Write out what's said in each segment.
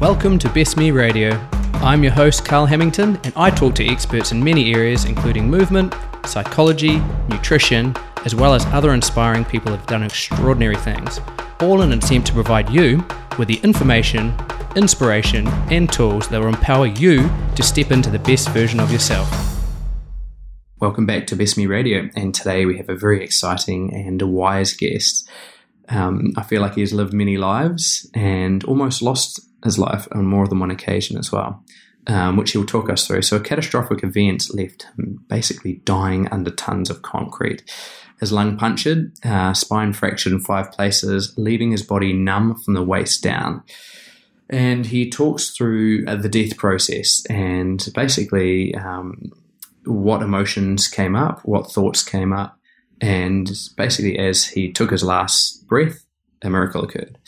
Welcome to Best Me Radio. I'm your host, Carl Hamilton, and I talk to experts in many areas, including movement, psychology, nutrition, as well as other inspiring people who have done extraordinary things, all in an attempt to provide you with the information, inspiration, and tools that will empower you to step into the best version of yourself. Welcome back to Best Me Radio, and today we have a very exciting and wise guest. Um, I feel like he has lived many lives and almost lost his life on more than one occasion as well, um, which he'll talk us through. So, a catastrophic event left him basically dying under tons of concrete. His lung punctured, uh, spine fractured in five places, leaving his body numb from the waist down. And he talks through uh, the death process and basically um, what emotions came up, what thoughts came up, and basically, as he took his last breath, a miracle occurred.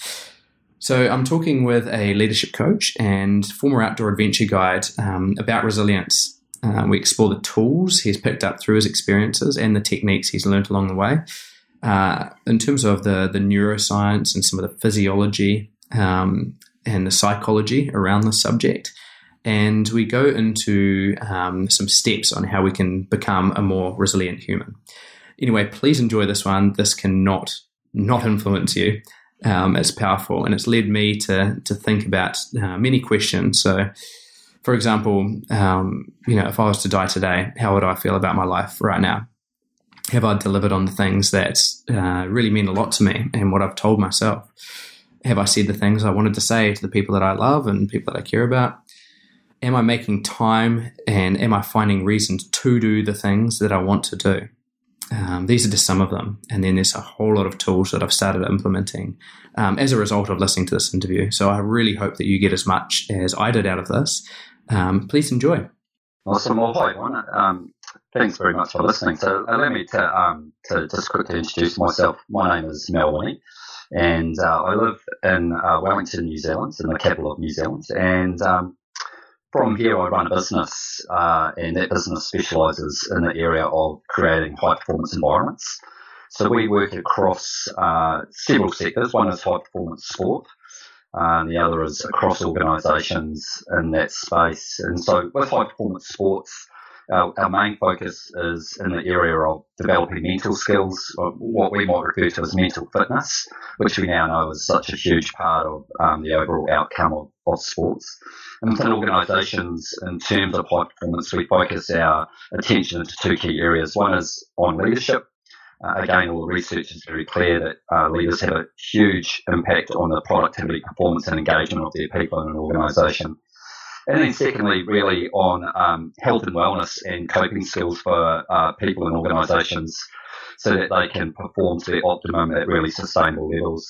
So, I'm talking with a leadership coach and former outdoor adventure guide um, about resilience. Uh, we explore the tools he's picked up through his experiences and the techniques he's learned along the way. Uh, in terms of the, the neuroscience and some of the physiology um, and the psychology around the subject. And we go into um, some steps on how we can become a more resilient human. Anyway, please enjoy this one. This cannot not influence you. Um, it's powerful, and it's led me to to think about uh, many questions. So, for example, um, you know, if I was to die today, how would I feel about my life right now? Have I delivered on the things that uh, really mean a lot to me and what I've told myself? Have I said the things I wanted to say to the people that I love and people that I care about? Am I making time and am I finding reasons to do the things that I want to do? Um, these are just some of them. And then there's a whole lot of tools that I've started implementing um, as a result of listening to this interview. So I really hope that you get as much as I did out of this. Um, please enjoy. Awesome. Well, hi. Um, thanks very much for listening. So allow me to, um, to just quickly introduce myself. My name is Mel Winnie, and uh, I live in uh, Wellington, New Zealand, in the capital of New Zealand. And um, from here, I run a business, uh, and that business specialises in the area of creating high performance environments. So we work across uh, several sectors. One is high performance sport, uh, and the other is across organisations in that space. And so with high performance sports, our, our, main focus is in the area of developing mental skills, or what we might refer to as mental fitness, which we now know is such a huge part of um, the overall outcome of, of sports. And within organisations, in terms of high performance, we focus our attention into two key areas. One is on leadership. Uh, again, all the research is very clear that uh, leaders have a huge impact on the productivity, performance, and engagement of their people in an organisation. And then secondly, really on um, health and wellness and coping skills for uh, people and organisations so that they can perform to their optimum at really sustainable levels.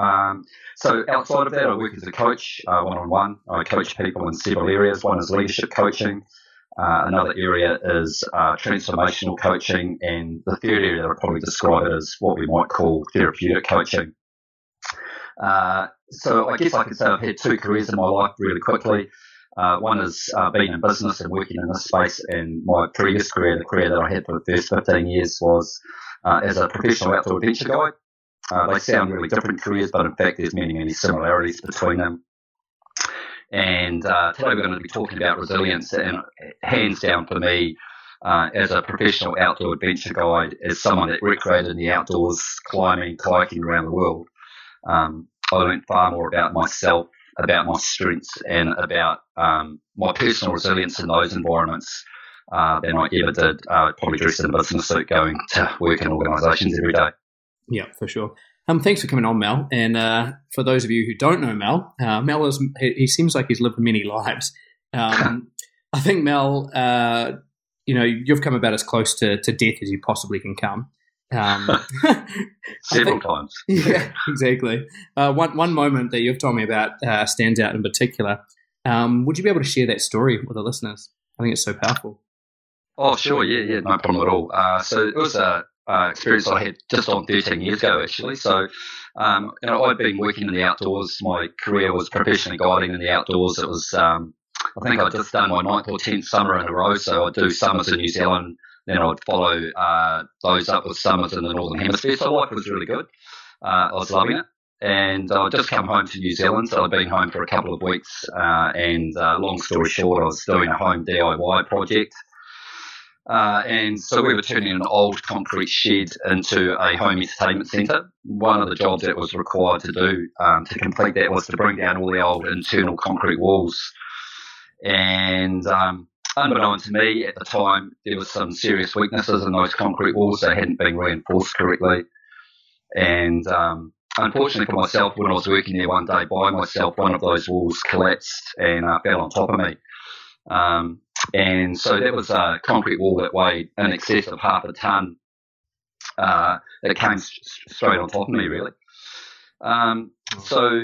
Um, so outside of that, I work as a coach, one on one. I coach people in several areas. One is leadership coaching. Uh, another area is uh, transformational coaching, and the third area that I'd probably describe it as what we might call therapeutic coaching. Uh, so I guess I could say I've had two careers in my life really quickly. Uh, one is uh, being in business and working in this space, and my previous career, the career that I had for the first 15 years, was uh, as a professional outdoor adventure guide. Uh, they sound really different careers, but in fact, there's many, many similarities between them. And uh, today we're going to be talking about resilience, and hands down for me, uh, as a professional outdoor adventure guide, as someone that recreated in the outdoors, climbing, kayaking around the world, um, I learned far more about myself about my strengths and about um, my personal resilience in those environments uh, than I ever did uh, probably dressed in a business suit going to work in organisations every day. Yeah, for sure. Um, thanks for coming on, Mel. And uh, for those of you who don't know Mel, uh, Mel is he, he, seems like he's lived many lives. Um, I think Mel, uh, you know, you've come about as close to, to death as you possibly can come. Um, Several think, times. Yeah, exactly. Uh, one one moment that you've told me about uh, stands out in particular. Um, would you be able to share that story with the listeners? I think it's so powerful. Oh, sure. Yeah, yeah, no problem at all. Uh, so it was a uh, experience I had just on 13 years ago, actually. So, um, you know, I'd been working in the outdoors. My career was professionally guiding in the outdoors. It was, um, I think I'd just done my ninth or tenth summer in a row. So I'd do summers in New Zealand, then I'd follow uh, those up with summers in the Northern Hemisphere. So life was really good. Uh, I was loving it. and I'd just come home to New Zealand. So I'd been home for a couple of weeks, uh, and uh, long story short, I was doing a home DIY project. Uh, and so we were turning an old concrete shed into a home entertainment centre. One of the jobs that was required to do um, to complete that was to bring down all the old internal concrete walls. And um, unbeknown to me at the time, there was some serious weaknesses in those concrete walls. They hadn't been reinforced correctly. And um, unfortunately for myself, when I was working there one day by myself, one of those walls collapsed and uh, fell on top of me. Um, and so that was a concrete wall that weighed in excess of half a ton uh, that came straight on top of me, really. Um, so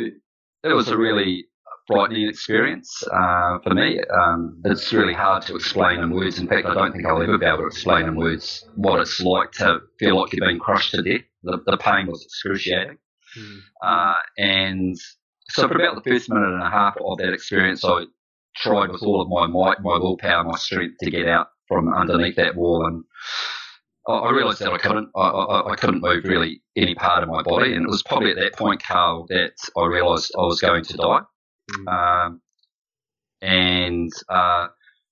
it was a really frightening experience uh, for me. Um, it's really hard to explain in words. In fact, I don't think I'll ever be able to explain in words what it's like to feel like you're being crushed to death. The, the pain was excruciating. Mm. Uh, and so for about the first minute and a half of that experience, I tried with all of my might, my willpower, my strength to get out from underneath that wall. And I, realised that I couldn't. I, I, I, couldn't move really any part of my body. And it was probably at that point, Carl, that I realised I was going to die. Mm. Um, and uh,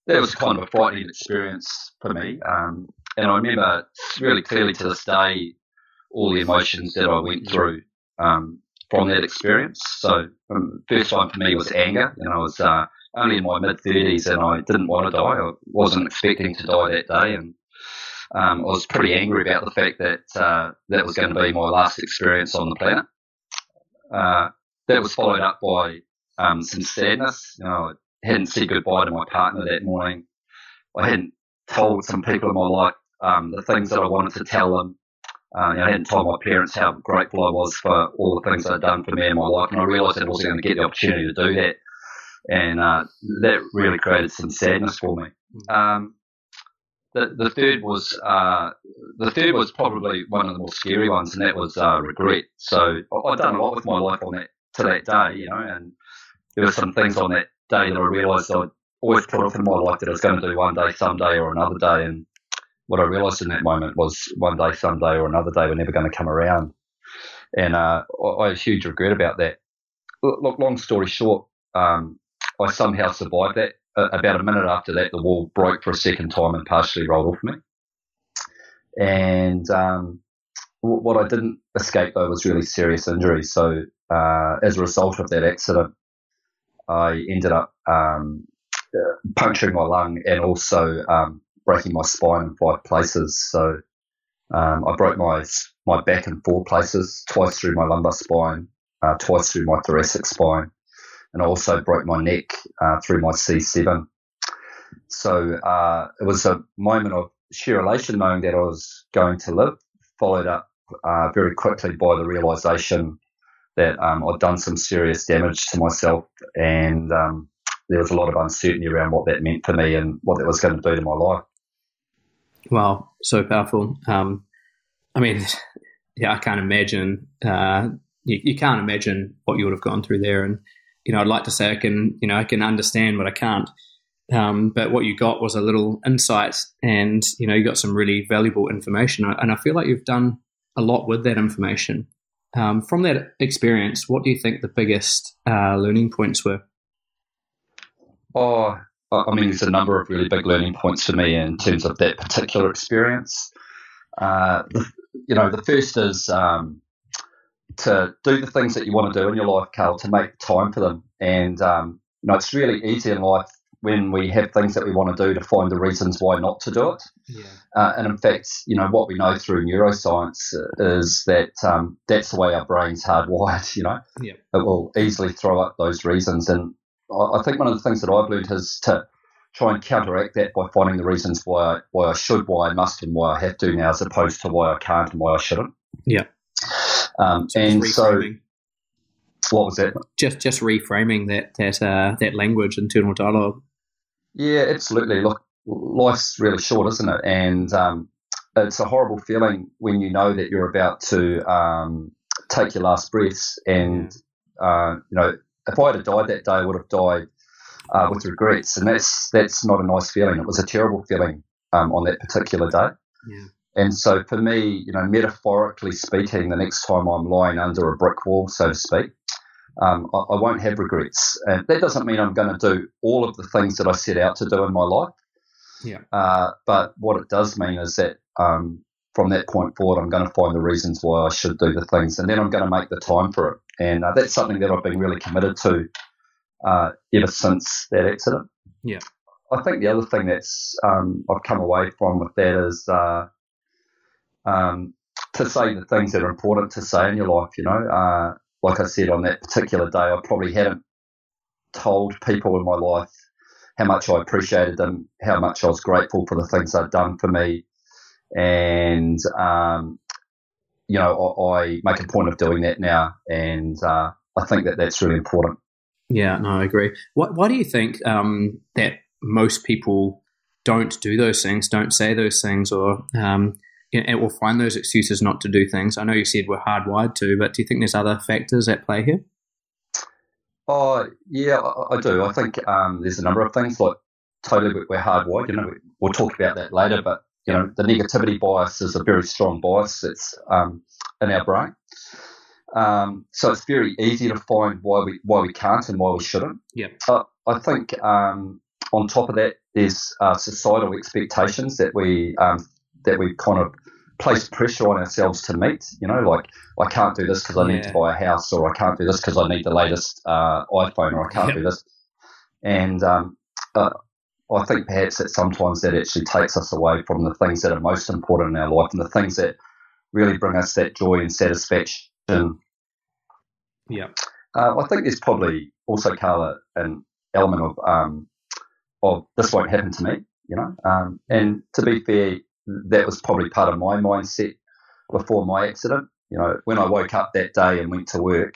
that was kind of a frightening experience for me. Um, and I remember really clearly to this day all the emotions that I went through um, from that experience. So, um, first time for me was anger, and I was uh, only in my mid 30s and I didn't want to die. I wasn't expecting to die that day, and um, I was pretty angry about the fact that uh, that was going to be my last experience on the planet. Uh, that was followed up by um, some sadness. You know, I hadn't said goodbye to my partner that morning. I hadn't told some people in my life um, the things that I wanted to tell them. Uh, I hadn't told my parents how grateful I was for all the things they'd done for me in my life, and I realised I wasn't going to get the opportunity to do that and uh, that really created some sadness for me. Um, the, the third was uh, the third was probably one of the more scary ones, and that was uh, regret. So I'd done a lot with my life on that to that day, you know, and there were some things on that day that I realised I'd always put off in my life that I was going to do one day, someday, or another day. And what I realised in that moment was one day, someday, or another day were never going to come around. And uh, I had huge regret about that. Look, long story short, um, I somehow survived that. Uh, about a minute after that, the wall broke for a second time and partially rolled off me. And um, what I didn't escape though was really serious injury. So uh, as a result of that accident, I ended up um, uh, puncturing my lung and also um, breaking my spine in five places. So um, I broke my my back in four places, twice through my lumbar spine, uh, twice through my thoracic spine, and I also broke my neck uh, through my C7. So uh, it was a moment of sheer elation knowing that I was going to live, followed up uh, very quickly by the realization that um, I'd done some serious damage to myself and um, there was a lot of uncertainty around what that meant for me and what that was going to do to my life. Wow, so powerful. Um, I mean, yeah, I can't imagine. Uh, you, you, can't imagine what you would have gone through there, and you know, I'd like to say I can, you know, I can understand, but I can't. Um, but what you got was a little insight, and you know, you got some really valuable information, and I feel like you've done a lot with that information. Um, from that experience, what do you think the biggest uh, learning points were? Oh, I mean, there's a number of really big learning points for me in terms of that particular experience. Uh, you know, the first is um, to do the things that you want to do in your life, Carl, to make time for them. And um, you know, it's really easy in life when we have things that we want to do to find the reasons why not to do it. Yeah. Uh, and in fact, you know, what we know through neuroscience is that um, that's the way our brain's hardwired. You know, yeah. it will easily throw up those reasons. And I think one of the things that I've learned is to try and counteract that by finding the reasons why I, why I should, why I must, and why I have to now, as opposed to why I can't and why I shouldn't. Yeah. Um, and so, what was that? Just just reframing that that uh, that language, internal dialogue. Yeah, absolutely. Look, life's really short, isn't it? And um, it's a horrible feeling when you know that you're about to um, take your last breaths. And uh, you know, if I had died that day, I would have died uh, with regrets, and that's that's not a nice feeling. It was a terrible feeling um, on that particular day. Yeah. And so for me, you know, metaphorically speaking, the next time I'm lying under a brick wall, so to speak, um, I, I, won't have regrets. And that doesn't mean I'm going to do all of the things that I set out to do in my life. Yeah. Uh, but what it does mean is that um, from that point forward, I'm going to find the reasons why I should do the things, and then I'm going to make the time for it. And uh, that's something that I've been really committed to uh, ever since that accident. Yeah. I think the other thing that's um, I've come away from with that is uh, um, to say the things that are important to say in your life. You know, uh, like I said on that particular day, I probably hadn't told people in my life how much I appreciated them, how much I was grateful for the things they'd done for me, and um, you know, I, I, make a point of doing that now, and uh, I think that that's really important. Yeah, no, I agree. Why, why do you think um, that most people don't do those things, don't say those things, or um, it will find those excuses not to do things? I know you said we're hardwired to, but do you think there's other factors at play here? Oh, yeah, I, I do. I think um, there's a number of things like totally we're hardwired. You know, we'll talk about that later, but you know, the negativity bias is a very strong bias that's um, in our brain. Um, so it's very easy to find why we why we can't and why we shouldn't. Yeah. Uh, I think um, on top of that, there's uh, societal expectations that we um, that we've kind of place pressure on ourselves to meet. You know, like I can't do this because I yeah. need to buy a house, or I can't do this because I need the latest uh, iPhone, or I can't yep. do this. And um, uh, I think perhaps that sometimes that actually takes us away from the things that are most important in our life and the things that really bring us that joy and satisfaction. Yeah. Uh, I think there's probably also, Carla, an element of um, of this won't happen to me, you know. Um, and to be fair, that was probably part of my mindset before my accident. You know, when I woke up that day and went to work,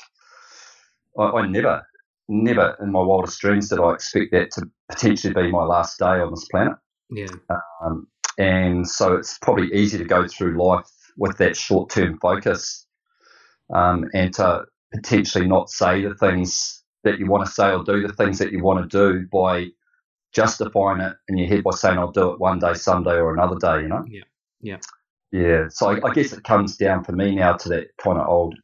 I, I never never in my wildest dreams did I expect that to potentially be my last day on this planet. Yeah. Um, and so it's probably easy to go through life with that short term focus um, and to potentially not say the things that you want to say or do the things that you want to do by justifying it in your head by saying I'll do it one day, someday, or another day, you know? Yeah. Yeah. Yeah. So I, I guess it comes down for me now to that kind of old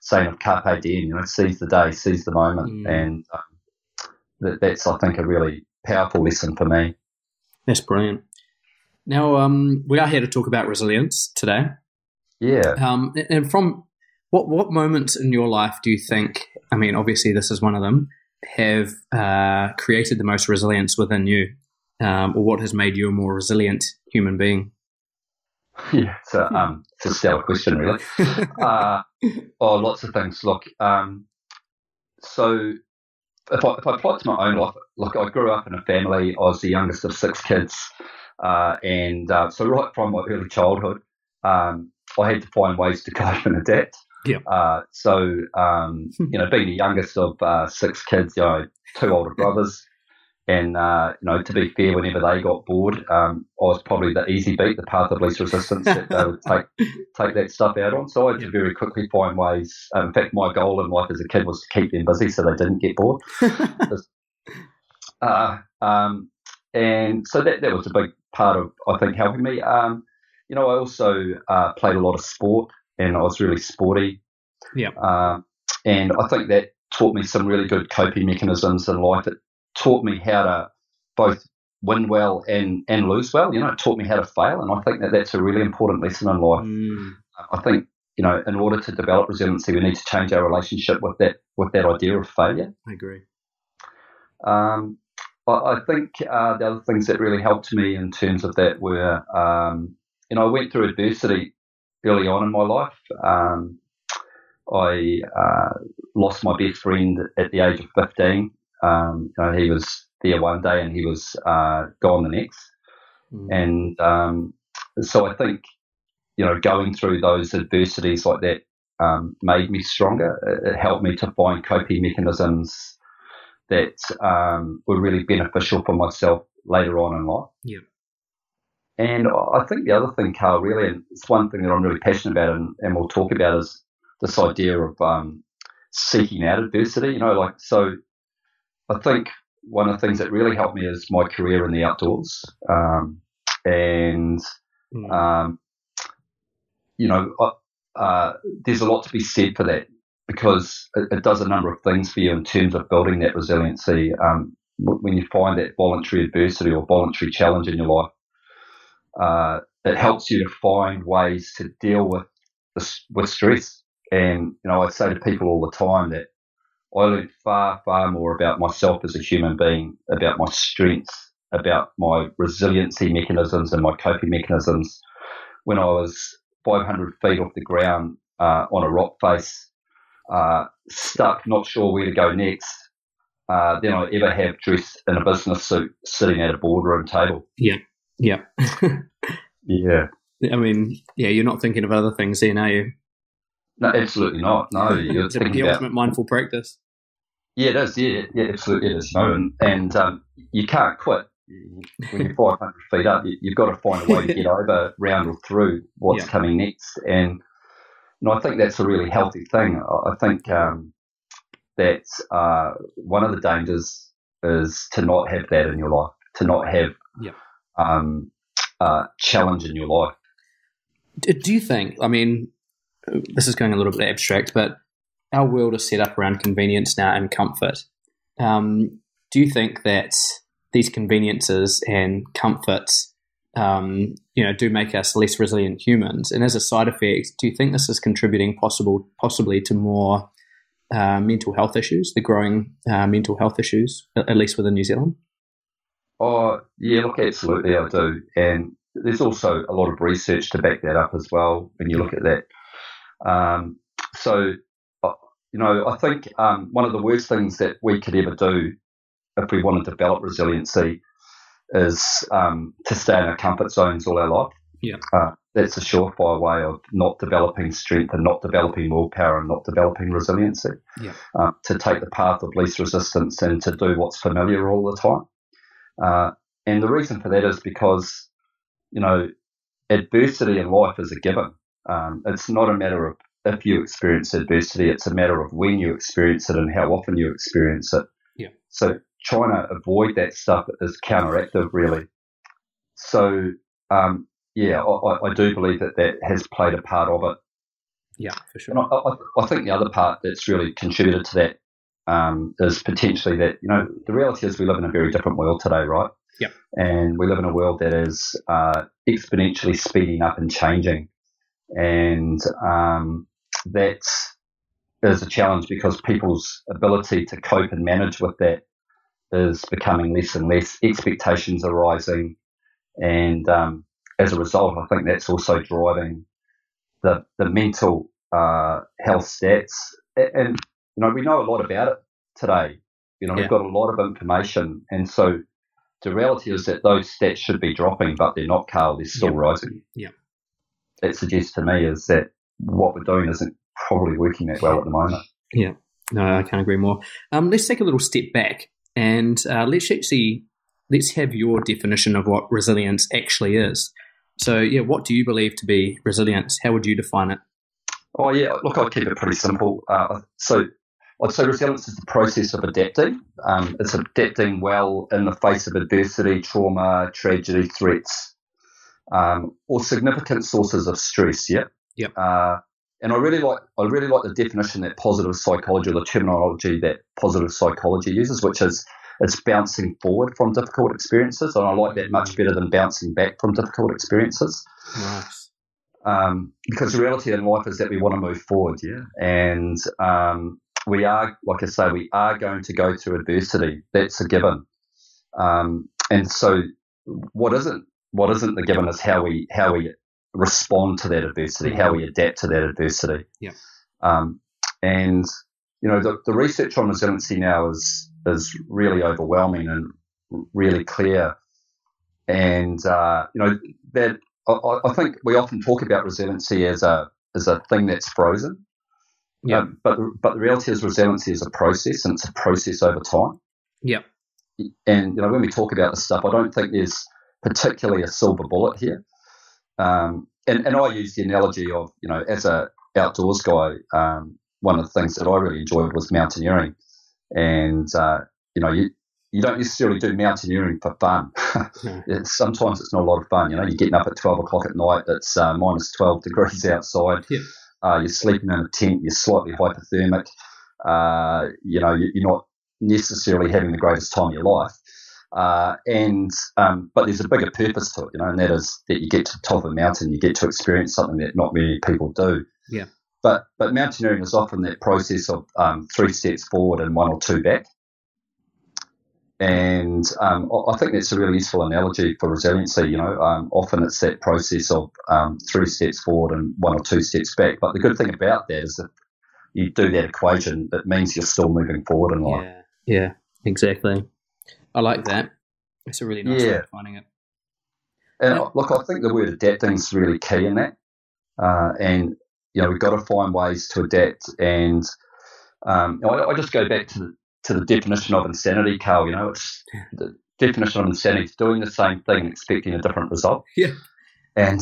saying of carpe diem, you know, seize the day, seize the moment, mm. and um, that, that's I think a really powerful lesson for me. That's brilliant. Now um, we are here to talk about resilience today. Yeah. Um, and from what what moments in your life do you think? I mean, obviously this is one of them. Have uh, created the most resilience within you, um, or what has made you a more resilient human being? Yeah, it's a, um, it's a stellar question, really. uh, oh, lots of things. Look, um, so if I, if I it to my own life, look, I grew up in a family. I was the youngest of six kids. Uh, and uh, so right from my early childhood, um, I had to find ways to cope and adapt. Yeah. Uh, so, um, you know, being the youngest of uh, six kids, you know, two older brothers, and uh, you know, to be fair, whenever they got bored, um, I was probably the easy beat, the path of least resistance that they would take take that stuff out on. So I had to very quickly find ways. Um, in fact, my goal in life as a kid was to keep them busy so they didn't get bored. uh, um, and so that that was a big part of I think helping me. Um, you know, I also uh, played a lot of sport, and I was really sporty. Yeah. Uh, and I think that taught me some really good coping mechanisms in life. It taught me how to both win well and, and lose well. You know, it taught me how to fail. And I think that that's a really important lesson in life. Mm. I think, you know, in order to develop resiliency, we need to change our relationship with that, with that idea of failure. I agree. Um, I, I, think uh, the other things that really helped me in terms of that were, um, you know, I went through adversity early on in my life. Um, I uh, lost my best friend at the age of 15. Um, you know, he was there one day and he was uh, gone the next. Mm. And um, so I think, you know, going through those adversities like that um, made me stronger. It helped me to find coping mechanisms that um, were really beneficial for myself later on in life. Yeah. And I think the other thing, Carl, really, and it's one thing that I'm really passionate about and, and we'll talk about is this idea of um, seeking out adversity. You know, like, so I think one of the things that really helped me is my career in the outdoors. Um, and, mm. um, you know, uh, there's a lot to be said for that because it, it, does a number of things for you in terms of building that resiliency. Um, when you find that voluntary adversity or voluntary challenge in your life, uh, it helps you to find ways to deal with with stress. And you know, I say to people all the time that I learned far, far more about myself as a human being, about my strengths, about my resiliency mechanisms and my coping mechanisms when I was 500 feet off the ground uh, on a rock face, uh, stuck, not sure where to go next, uh, than I ever have dressed in a business suit sitting at a boardroom table. Yeah, yeah, yeah. I mean, yeah, you're not thinking of other things then, are you? No, absolutely not. No, you're it's thinking the ultimate mindful practice. Yeah, it is. Yeah, yeah, absolutely it is. No, and, and um, you can't quit when you're 500 feet up. You, have got to find a way to get over, round or through what's yeah. coming next. And know, I think that's a really healthy thing. I think um, that uh, one of the dangers is to not have that in your life, to not have yeah. Um, uh, challenge in your life. Do you think? I mean, this is going a little bit abstract, but our world is set up around convenience now and comfort. Um, do you think that these conveniences and comforts, um, you know, do make us less resilient humans? And as a side effect, do you think this is contributing possible, possibly to more uh, mental health issues, the growing uh, mental health issues, at least within New Zealand? Oh, yeah, look, absolutely, I do. And there's also a lot of research to back that up as well when you look at that. Um, so, uh, you know, I think um, one of the worst things that we could ever do if we want to develop resiliency is um, to stay in our comfort zones all our life. Yeah. Uh, that's a surefire way of not developing strength and not developing willpower and not developing resiliency. Yeah. Uh, to take the path of least resistance and to do what's familiar all the time. Uh, and the reason for that is because, you know, adversity in life is a given. Um, it's not a matter of if you experience adversity, it's a matter of when you experience it and how often you experience it. Yeah. So trying to avoid that stuff is counteractive, really. So, um, yeah, I, I, do believe that that has played a part of it. Yeah, for sure. I, I, I, think the other part that's really contributed to that um, is potentially that, you know, the reality is we live in a very different world today, right? Yeah. And we live in a world that is uh, exponentially speeding up and changing. And um, that is a challenge because people's ability to cope and manage with that is becoming less and less. Expectations are rising. And um, as a result, I think that's also driving the, the mental uh, health stats. And you know, we know a lot about it today. You know, yeah. we've got a lot of information, and so the reality is that those stats should be dropping, but they're not, Carl. They're still yeah. rising. Yeah. That suggests to me is that what we're doing isn't probably working that well at the moment. Yeah. No, I can't agree more. Um, let's take a little step back and uh, let's actually let's have your definition of what resilience actually is. So, yeah, what do you believe to be resilience? How would you define it? Oh, yeah. Look, I'll keep it pretty simple. Uh, so, I'd say resilience is the process of adapting. Um, it's adapting well in the face of adversity, trauma, tragedy, threats, um, or significant sources of stress. Yeah. Yeah. Uh, and I really like I really like the definition that positive psychology or the terminology that positive psychology uses, which is it's bouncing forward from difficult experiences, and I like that much better than bouncing back from difficult experiences. Nice. Um, because the reality in life is that we want to move forward, yeah, and um, we are, like I say, we are going to go through adversity. That's a given. Um, and so, what isn't what isn't the given is how we how we respond to that adversity, how we adapt to that adversity. Yeah. Um, and you know, the, the research on resiliency now is is really overwhelming and really clear. And uh, you know that I, I think we often talk about resiliency as a as a thing that's frozen. Yeah. Um, but but the reality is resiliency is a process, and it's a process over time. Yeah. And you know when we talk about this stuff, I don't think there's particularly a silver bullet here. Um, and and I use the analogy of you know as a outdoors guy, um, one of the things that I really enjoyed was mountaineering, and uh, you know you you don't necessarily do mountaineering for fun. it's, sometimes it's not a lot of fun. You know, you're getting up at 12 o'clock at night, it's uh, minus 12 degrees outside. Yep. Uh, you're sleeping in a tent, you're slightly hypothermic. Uh, you know, you're not necessarily having the greatest time of your life. Uh, and um, but there's a bigger purpose to it, you know, and that is that you get to the top of a mountain, you get to experience something that not many people do. Yeah. But but mountaineering is often that process of um, three steps forward and one or two back. And um, I think that's a really useful analogy for resiliency. You know, um, often it's that process of um, three steps forward and one or two steps back. But the good thing about that is that you do that equation, it means you're still moving forward in life. Yeah, yeah, exactly. I like that. It's a really nice yeah. way of finding it. And yeah. look, I think the word adapting is really key in that. Uh, and you know, we've got to find ways to adapt. And um, I, I, just go back to the, to the definition of insanity, Carl. You know, it's the definition of insanity is doing the same thing and expecting a different result. Yeah. And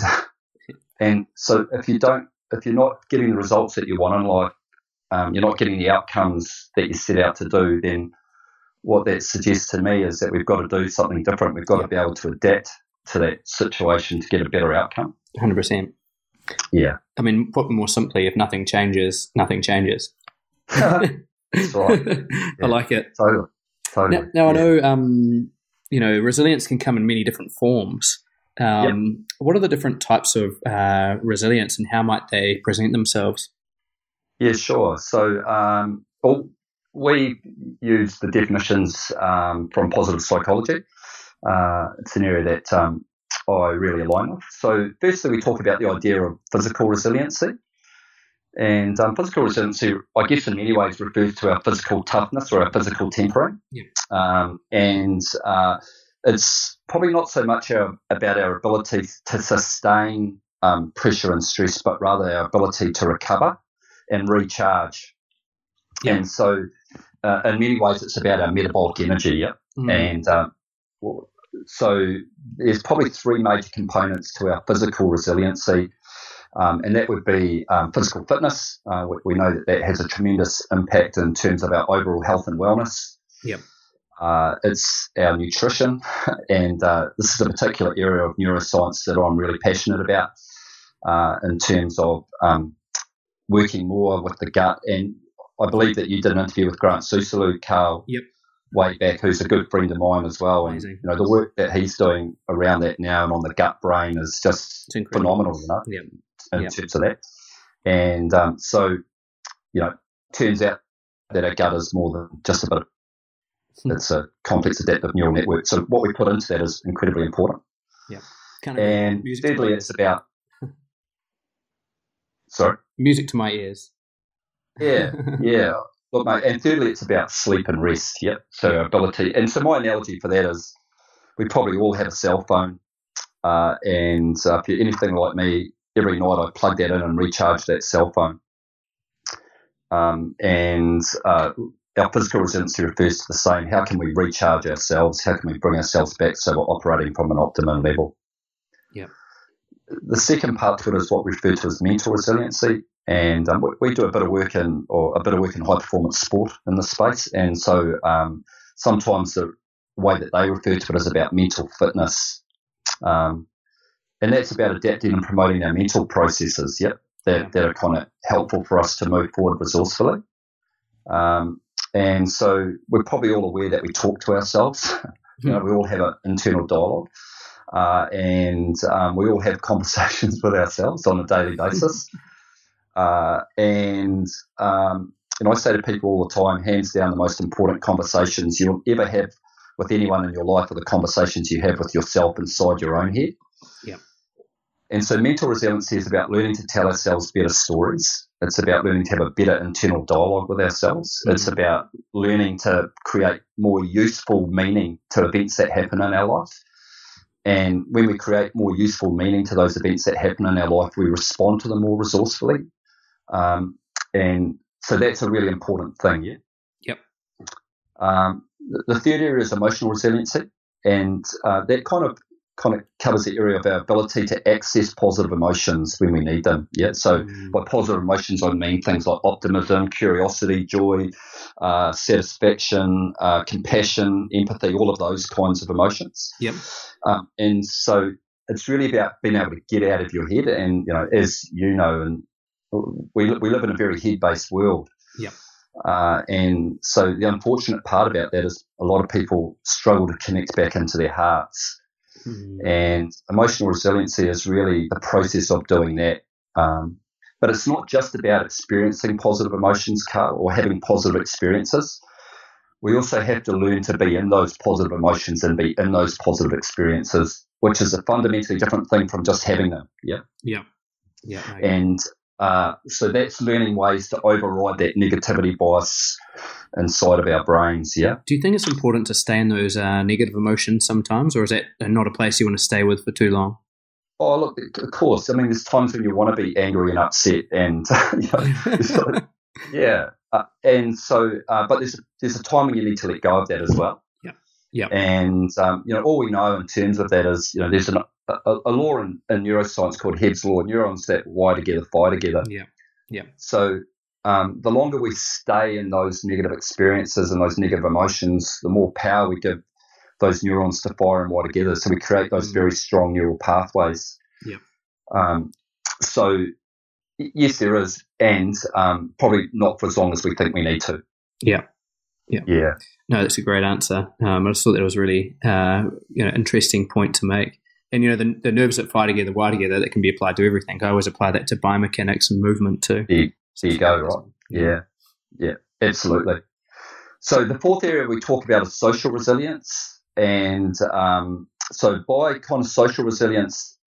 and so if you don't, if you're not getting the results that you want in life, um, you're not getting the outcomes that you set out to do, then what that suggests to me is that we've got to do something different. We've got to be able to adapt to that situation to get a better outcome. 100%. Yeah. I mean, put more simply, if nothing changes, nothing changes. That's right. Yeah. I like it. Totally. Totally. Now, now yeah. I know, um, you know, resilience can come in many different forms. Um, yep. What are the different types of uh, resilience and how might they present themselves? Yeah, sure. So, um, all, we use the definitions um, from positive psychology. Uh, it's an area that um, I really align with. So, firstly, we talk about the idea of physical resiliency. And um, physical resiliency, I guess, in many ways refers to our physical toughness or our physical tempering. Yeah. Um, and uh, it's probably not so much our, about our ability to sustain um, pressure and stress, but rather our ability to recover and recharge. Yeah. And so, uh, in many ways, it's about our metabolic energy. Yeah. Mm. And um, so, there's probably three major components to our physical resiliency. Um, and that would be um, physical fitness. Uh, we, we, know that that has a tremendous impact in terms of our overall health and wellness. Yep. Uh, it's our nutrition, and uh, this is a particular area of neuroscience that I'm really passionate about uh, in terms of um, working more with the gut. And I believe that you did an interview with Grant Susalu, Carl, yep. way back, who's a good friend of mine as well. Amazing. And you know the work that he's doing around that now and on the gut brain is just phenomenal. You know, yep. In yep. terms of that. And um, so, you know, turns out that our gut is more than just a bit. Of, hmm. it's a complex adaptive neural network. So what we put into that is incredibly important. Yeah. Kind of and thirdly, it's about. sorry. Music to my ears. Yeah, yeah. Look, mate, and thirdly, it's about sleep and rest. Yep. So ability, and so my analogy for that is, we probably all have a cell phone, uh, and uh, if you're anything like me, every night I plug that in and recharge that cell phone. Um, and uh, our physical resiliency refers to the same. How can we recharge ourselves? How can we bring ourselves back so we're operating from an optimum level? Yeah. The second part to it is what we refer to as mental resiliency, and um, we, we, do a bit of work in or a bit of work in high performance sport in this space, and so um, sometimes the way that they refer to it is about mental fitness. Um, and that's about adapting and promoting our mental processes, yep, that, that are kind of helpful for us to move forward resourcefully. Um, and so we're probably all aware that we talk to ourselves. you know, we all have an internal dialogue. Uh, and um, we all have conversations with ourselves on a daily basis. Uh, and um, and I say to people all the time, hands down, the most important conversations you'll ever have with anyone in your life are the conversations you have with yourself inside your own head. Yeah. And so mental resiliency is about learning to tell ourselves better stories. It's about learning to have a better internal dialogue with ourselves. Mm-hmm. It's about learning to create more useful meaning to events that happen in our life. And when we create more useful meaning to those events that happen in our life, we respond to them more resourcefully. Um, and so that's a really important thing, yeah? Yep. Um, the, third area is emotional resiliency. And uh, that kind of kind of covers the area of our ability to access positive emotions when we need them. Yeah. So mm. by positive emotions, I mean things like optimism, curiosity, joy, uh, satisfaction, uh, compassion, empathy, all of those kinds of emotions. Yep. Um, and so it's really about being able to get out of your head. And, you know, as you know, and we, we live in a very head based world. Yep. Uh, and so the unfortunate part about that is a lot of people struggle to connect back into their hearts. Mm-hmm. And emotional resiliency is really the process of doing that. Um, but it's not just about experiencing positive emotions, Carl, or having positive experiences. We also have to learn to be in those positive emotions and be in those positive experiences, which is a fundamentally different thing from just having them. Yeah. Yeah. Yeah. And uh, so that's learning ways to override that negativity bias inside of our brains. Yeah. Do you think it's important to stay in those uh, negative emotions sometimes, or is that not a place you want to stay with for too long? Oh, look, of course. I mean, there's times when you want to be angry and upset, and you know, yeah. Uh, and so, uh, but there's there's a time when you need to let go of that as well. Yeah. Yeah. And um, you know, all we know in terms of that is, you know, there's an a, a law in, in, neuroscience called Hebb's law. Neurons that wire together fire together. Yeah, yeah. So um, the longer we stay in those negative experiences and those negative emotions, the more power we give those neurons to fire and wire together. So we create those mm. very strong neural pathways. Yeah. Um, so yes, there is, and um, probably not for as long as we think we need to. Yeah. Yeah. Yeah. No, that's a great answer. Um, I just thought that was really, uh, you know, interesting point to make and you know the, the nerves that fire together wire together that can be applied to everything. I always apply that to biomechanics and movement too. There, there you go right. Yeah yeah absolutely. So the fourth area we talk about is social resilience. And um, so by kind of social resilience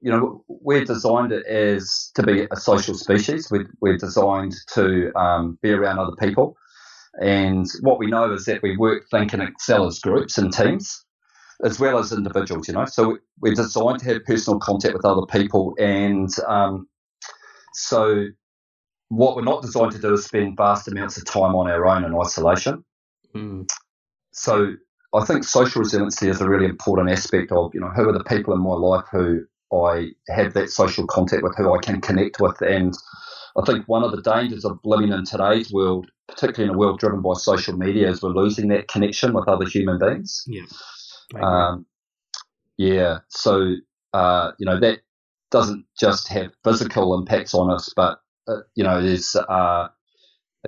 you know we're designed as to be a social species. We're, we're designed to um, be around other people. And what we know is that we work think and excel as groups and teams as well as individuals, you know. So we're designed to have personal contact with other people. And um, so what we're not designed to do is spend vast amounts of time on our own in isolation. Mm. So I think social resiliency is a really important aspect of, you know, who are the people in my life who I have that social contact with, who I can connect with. And I think one of the dangers of living in today's world, particularly in a world driven by social media, is we're losing that connection with other human beings. Yeah. Um, yeah, so uh, you know that doesn't just have physical impacts on us, but uh, you know there's uh,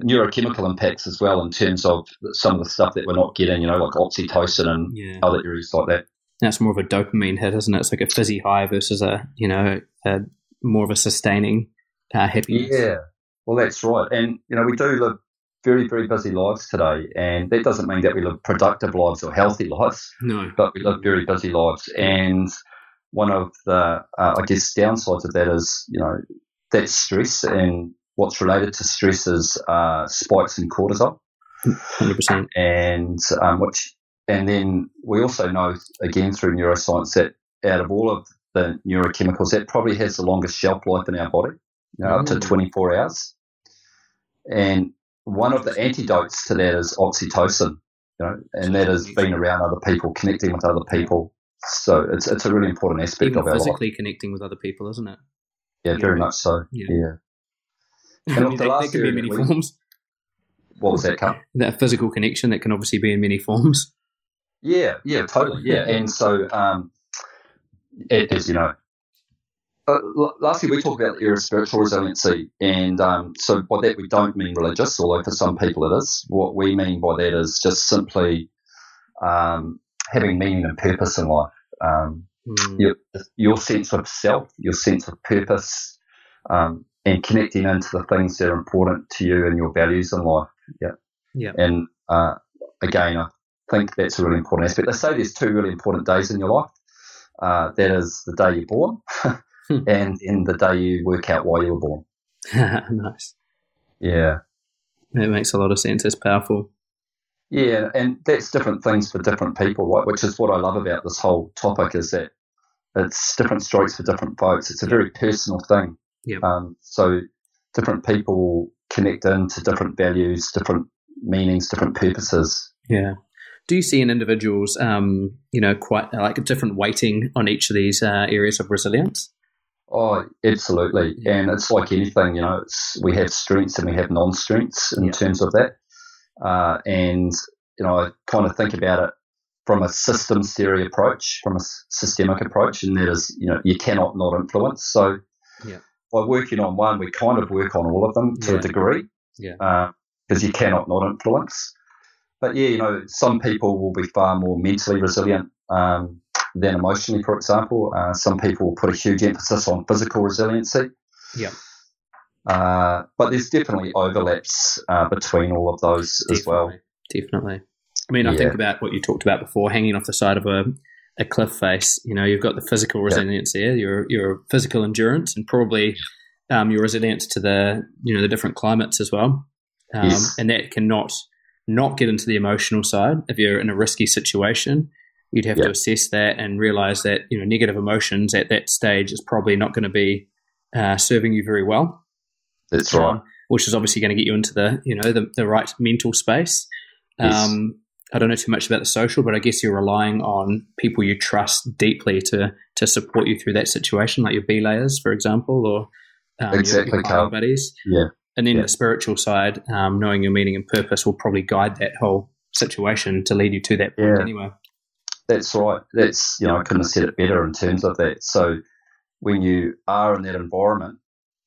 neurochemical impacts as well in terms of some of the stuff that we're not getting. You know, like oxytocin and yeah. other areas like that. That's more of a dopamine hit, isn't it? It's like a fizzy high versus a you know a, more of a sustaining uh, happiness. Yeah, well, that's right. And you know, we do live very, very busy lives today. And that doesn't mean that we live productive lives or healthy lives. No. But we live very busy lives. And one of the, uh, I guess, downsides of that is, you know, that stress and what's related to stress is uh, spikes in cortisol. 100%. And um, which, and then we also know, again, through neuroscience, that out of all of the neurochemicals, that probably has the longest shelf life in our body, you know, mm. up to mm. 24 hours. And one of the antidotes to that is oxytocin, you know, and that is being around other people, connecting with other people. So it's it's a really important aspect Even of our physically life. connecting with other people, isn't it? Yeah, very much so. Yeah. yeah. And I mean, that, can be in many we, forms. What was that, Carl? That physical connection that can obviously be in many forms. Yeah, yeah, totally. Yeah, and so um, as you know, uh, lastly, we talk about the area of spiritual resiliency, and um, so by that we don't mean religious, although for some people it is. What we mean by that is just simply um, having meaning and purpose in life. Um, mm. your, your, sense of self, your sense of purpose, um, and connecting into the things that are important to you and your values in life. Yeah, yeah. And uh, again, I think that's a really important aspect. They say there's two really important days in your life. Uh, that is the day you're born. Hmm. and in the day you work out why you were born. nice. Yeah. It makes a lot of sense. It's powerful. Yeah, and that's different things for different people, right? Which is what I love about this whole topic is that it's different strokes for different folks. It's a very personal thing. Yeah. Um, so different people connect into different values, different meanings, different purposes. Yeah. Do you see in individuals, um, you know, quite like a different weighting on each of these uh, areas of resilience? Oh, absolutely. And it's like anything, you know, we have strengths and we have non strengths in yeah. terms of that. Uh, and, you know, I kind of think about it from a systems theory approach, from a systemic approach, and that is, you know, you cannot not influence. So yeah. by working on one, we kind of work on all of them to yeah. a degree. Yeah. Because uh, you cannot not influence. But yeah, you know, some people will be far more mentally resilient um, than emotionally, for example. Uh, some people put a huge emphasis on physical resiliency. Yeah. Uh, but there's definitely overlaps uh, between all of those definitely, as well. Definitely. I mean, I yeah. think about what you talked about before, hanging off the side of a, a cliff face. You know, you've got the physical resilience yeah. there, your your physical endurance, and probably um, your resilience to the you know the different climates as well. Um, yes. And that cannot not get into the emotional side if you're in a risky situation. You'd have to assess that and realize that you know negative emotions at that stage is probably not going to be uh, serving you very well. That's right. Um, which is obviously going to get you into the you know the, the right mental space. Yes. Um, I don't know too much about the social, but I guess you're relying on people you trust deeply to to support you through that situation, like your belayers, for example, or um, exactly, your, your buddies. Yeah. And then yeah. the spiritual side, um, knowing your meaning and purpose, will probably guide that whole situation to lead you to that point yeah. anyway. That's right. That's you know I couldn't have said it better in terms of that. So when you are in that environment,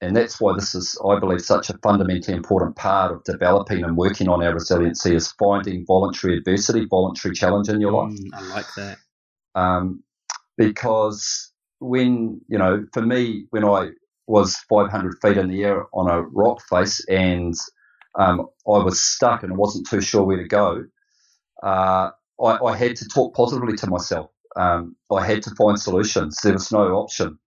and that's why this is, I believe, such a fundamentally important part of developing and working on our resiliency is finding voluntary adversity, voluntary challenge in your life. Mm, I like that. Um, because when, you know, for me, when I was 500 feet in the air on a rock face and um, I was stuck and I wasn't too sure where to go, uh, I, I, had to talk positively to myself. Um, I had to find solutions. There was no option.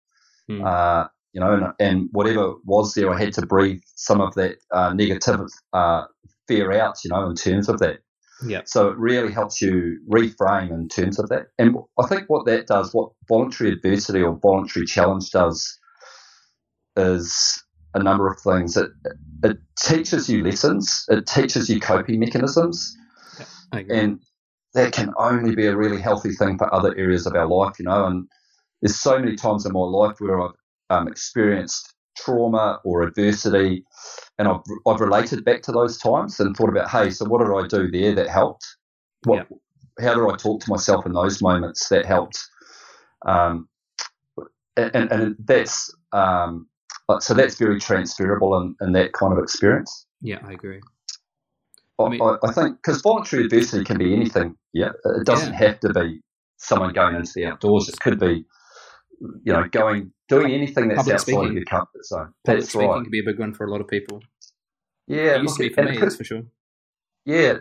Mm. Uh, you know, and, and whatever was there, I had to breathe some of that uh, negative uh, fear out, you know, in terms of that. Yeah. So it really helps you reframe in terms of that. And I think what that does, what voluntary adversity or voluntary challenge does, is a number of things. It, it teaches you lessons. It teaches you coping mechanisms. And that can only be a really healthy thing for other areas of our life, you know. And there's so many times in my life where I've um, experienced trauma or adversity, and I've, I've related back to those times and thought about, hey, so what did I do there that helped? What, yeah. How did I talk to myself in those moments that helped? Um, and, and that's um, so that's very transferable in, in that kind of experience. Yeah, I agree. I, mean, I, I think because voluntary adversity can be anything. Yeah, it doesn't yeah. have to be someone going into the outdoors. It could be, you know, going doing anything that's Public outside speaking. of your comfort zone. Public that's speaking right. can be a big one for a lot of people. Yeah, it used to be for me, that's for sure. Yeah,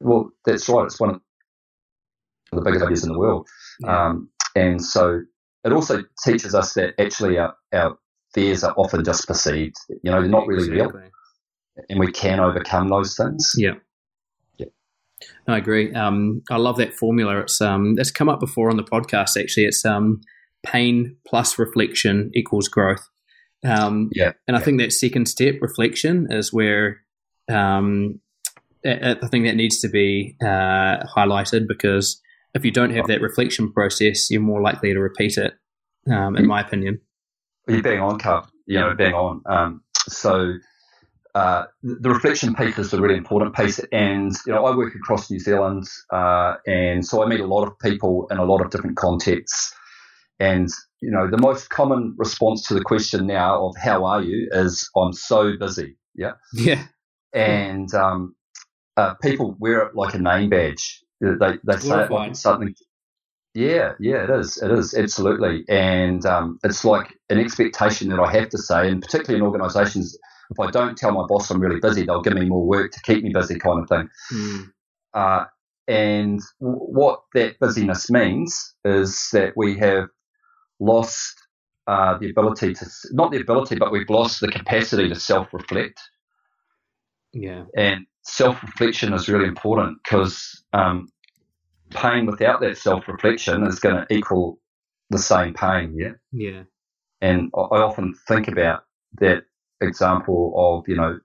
well, that's right. It's one of the biggest ideas in the world, yeah. um, and so it also teaches us that actually our, our fears are often just perceived. You know, they're not really exactly. real, and we can overcome those things. Yeah. Yeah. I agree. Um, I love that formula. It's um, it's come up before on the podcast. Actually, it's um, pain plus reflection equals growth. Um, yeah. And I yeah. think that second step, reflection, is where um, I think that needs to be uh, highlighted because if you don't have that reflection process, you're more likely to repeat it, um, in my opinion. You're bang on, Carl. You know, bang on. Um, so uh, the reflection piece is a really important piece. And, you know, I work across New Zealand, uh, and so I meet a lot of people in a lot of different contexts. And, you know, the most common response to the question now of how are you is I'm so busy. Yeah. Yeah. And um, uh, people wear it like a name badge. They, they say it like something. Yeah, yeah, it is. It is absolutely, and um, it's like an expectation that I have to say, and particularly in organisations, if I don't tell my boss I'm really busy, they'll give me more work to keep me busy, kind of thing. Mm. Uh, and w- what that busyness means is that we have lost uh, the ability to, not the ability, but we've lost the capacity to self reflect. Yeah. And self reflection is really important because um, pain without that self reflection is going to equal the same pain. Yeah. Yeah. And I often think about that example of, you know,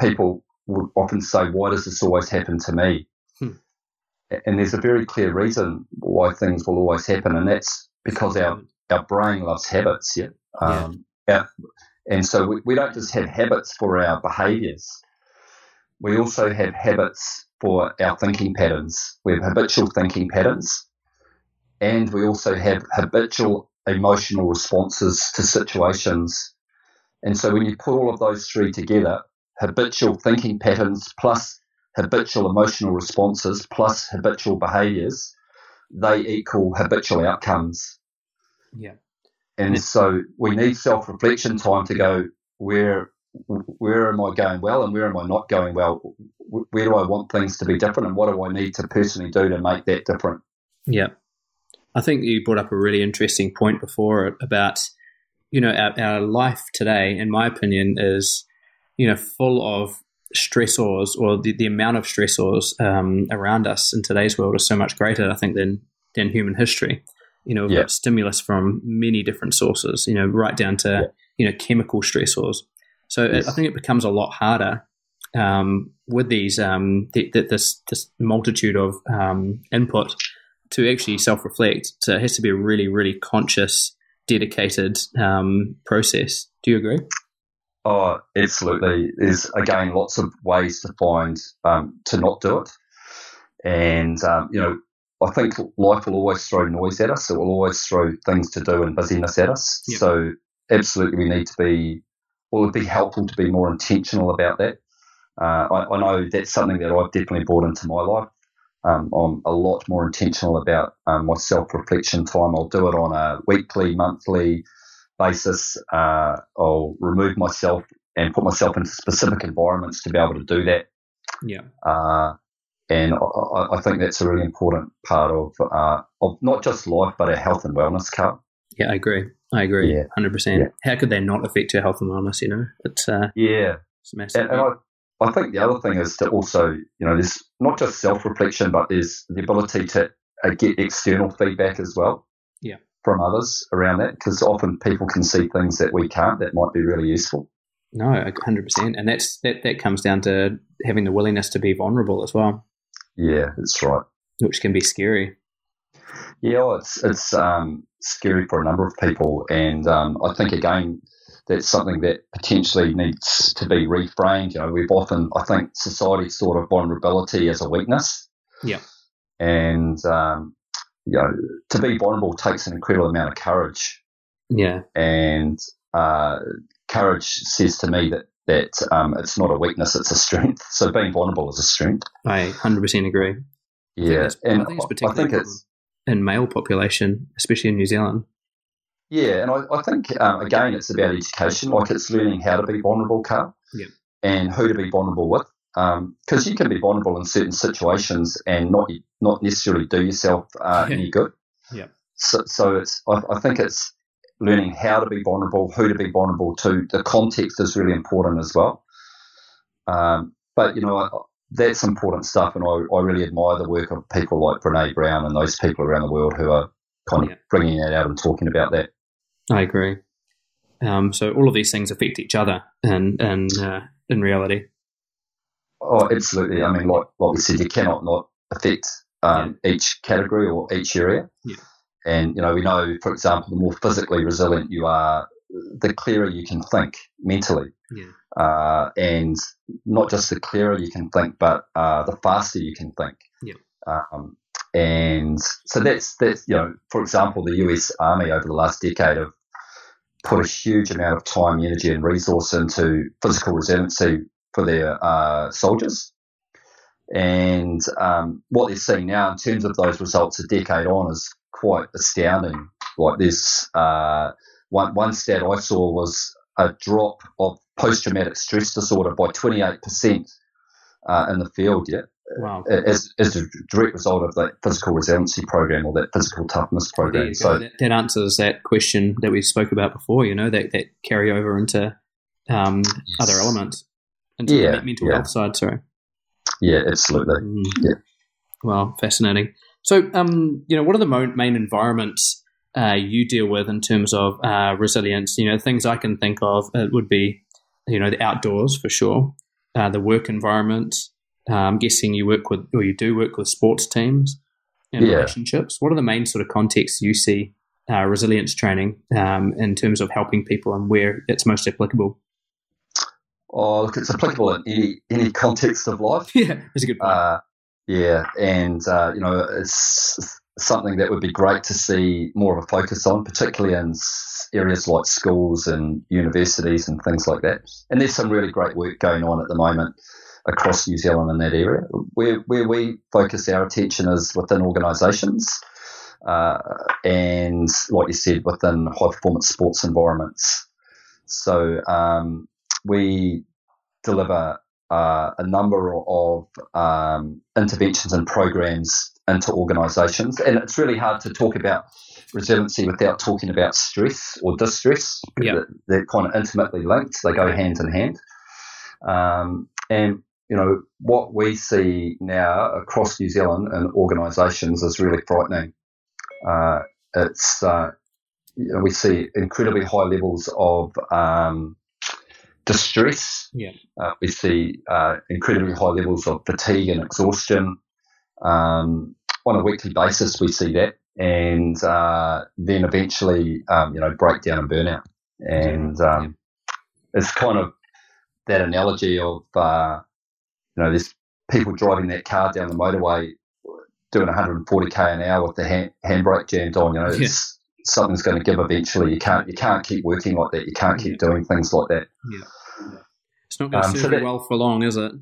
people would often say, why does this always happen to me? Hmm. and there's a very clear reason why things will always happen, and that's because our, our brain loves habits. Yeah. Um, yeah. and so we, we don't just have habits for our behaviors. We also have habits for our thinking patterns. We have habitual thinking patterns, and we also have habitual emotional responses to situations. And so when you put all of those three together, habitual thinking patterns plus habitual emotional responses plus habitual behaviors, they equal habitual outcomes. Yeah. And so we need self reflection time to go where where am I going well and where am I not going well? Where do I want things to be different and what do I need to personally do to make that different? Yeah. I think you brought up a really interesting point before about, you know, our, our life today, in my opinion, is, you know, full of stressors or the, the amount of stressors um, around us in today's world is so much greater, I think, than, than human history. You know, we've got stimulus from many different sources, you know, right down to, you know, chemical stressors. So yes. I think it becomes a lot harder um, with these um, th- th- this this multitude of um, input to actually self reflect. So it has to be a really really conscious, dedicated um, process. Do you agree? Oh, absolutely. There's again lots of ways to find um, to not do it, and um, you know I think life will always throw noise at us. It will always throw things to do and busyness at us. Yep. So absolutely, we need to be. Well, it'd be helpful to be more intentional about that. Uh, I, I, know that's something that I've definitely brought into my life. Um, I'm a lot more intentional about um, my self reflection time. I'll do it on a weekly, monthly basis. Uh, I'll remove myself and put myself into specific environments to be able to do that. Yeah. Uh, and I, I, think that's a really important part of uh, of not just life, but our health and wellness, Carl. Yeah, I agree. I agree, Yeah. hundred yeah. percent. How could they not affect your health and wellness? You know, it's uh, yeah, it's massive. And, and I, I think the other thing is to also, you know, there's not just self reflection, but there's the ability to uh, get external feedback as well. Yeah, from others around that, because often people can see things that we can't that might be really useful. No, hundred percent, and that's that. That comes down to having the willingness to be vulnerable as well. Yeah, that's right. Which can be scary. Yeah, well, it's it's um, scary for a number of people, and um, I think again that's something that potentially needs to be reframed. You know, we've often I think society sort of vulnerability as a weakness. Yeah, and um, you know, to be vulnerable takes an incredible amount of courage. Yeah, and uh, courage says to me that that um, it's not a weakness, it's a strength. So being vulnerable is a strength. I 100% agree. Yeah. I and I think it's, I think it's in male population, especially in New Zealand. Yeah, and I, I think, um, again, it's about education. Like it's learning how to be vulnerable, Carl, yeah. and who to be vulnerable with. Because um, you can be vulnerable in certain situations and not not necessarily do yourself uh, yeah. any good. Yeah. So, so it's I, I think it's learning how to be vulnerable, who to be vulnerable to. The context is really important as well. Um, but, you know, that's important stuff. And I, I, really admire the work of people like Brene Brown and those people around the world who are kind yeah. of bringing that out and talking about that. I agree. Um, so all of these things affect each other and, and uh, in reality. Oh, absolutely. I mean, like, like we said, you cannot not affect um, yeah. each category or each area. Yeah. And, you know, we know, for example, the more physically resilient you are, the clearer you can think mentally. Yeah. Uh, and not just the clearer you can think, but uh, the faster you can think. Yeah. Um, and so that's, that's, you know, for example, the US Army over the last decade have put a huge amount of time, energy, and resource into physical resiliency for their uh, soldiers. And um, what they're seeing now in terms of those results a decade on is quite astounding. Like this, uh, one, one stat I saw was a drop of post traumatic stress disorder by 28% uh, in the field, yeah. Wow. As, as a direct result of that physical resiliency program or that physical toughness program. So that, that, answers that question that we spoke about before, you know, that, that carry over into um, yes. other elements, into yeah, the mental yeah. health side, sorry. Yeah, absolutely. Mm. Yeah. Wow, fascinating. So, um, you know, what are the mo- main environments uh, you deal with in terms of uh, resilience? You know, things I can think of uh, would be, you know, the outdoors for sure, uh, the work environment, Uh, I'm guessing you work with, or you do work with sports teams and Yeah. relationships. What are the main sort of contexts you see uh, resilience training um, in terms of helping people and where it's most applicable? Oh, look, it's applicable in any any context of life. Yeah, that's a good point. Uh, yeah, and uh, you know, it's something that would be great to see more of a focus on, particularly in areas like schools and universities and things like that. And there's some really great work going on at the moment across New Zealand in that area. Where where we focus our attention is within organisations. Uh, and like you said, within high performance sports environments. So um, we deliver uh, a number of um, interventions and programs into organisations, and it's really hard to talk about resiliency without talking about stress or distress. They're, they're kind of intimately linked; they go hand in hand. Um, and you know what we see now across New Zealand and organisations is really frightening. Uh, it's uh, you know, we see incredibly high levels of um, distress. Yeah. Uh, we see uh, incredibly high levels of fatigue and exhaustion. Um, on a weekly basis, we see that, and uh, then eventually, um, you know, breakdown and burnout. And um, it's kind of that analogy of, uh, you know, there's people driving that car down the motorway doing 140k an hour with the hand, handbrake jammed on. You know, Yeah. it's, something's going to give eventually. You can't you can't keep working like that. You can't keep doing things like that. Yeah, It's not going to um, serve so you that- well for long, is it?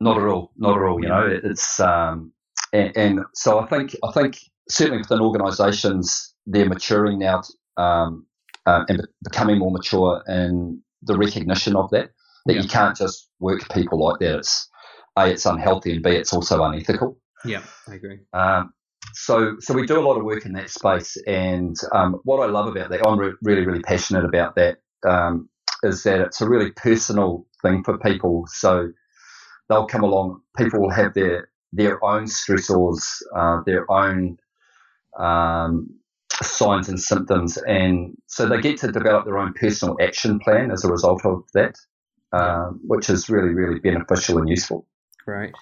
Not at all. Not at all. You know, it's um, and, and so I think I think certainly within organisations they're maturing now um, uh, and becoming more mature in the recognition of that. That you can't just work people like that. It's a it's unhealthy and b it's also unethical. Yeah, I agree. Um, so, so we do a lot of work in that space, and um, what I love about that, I'm re- really, really passionate about that, um, is that it's a really personal thing for people. So they'll come along. People will have their their own stressors, uh, their own um, signs and symptoms, and so they get to develop their own personal action plan as a result of that, um, which is really, really beneficial and useful. Great.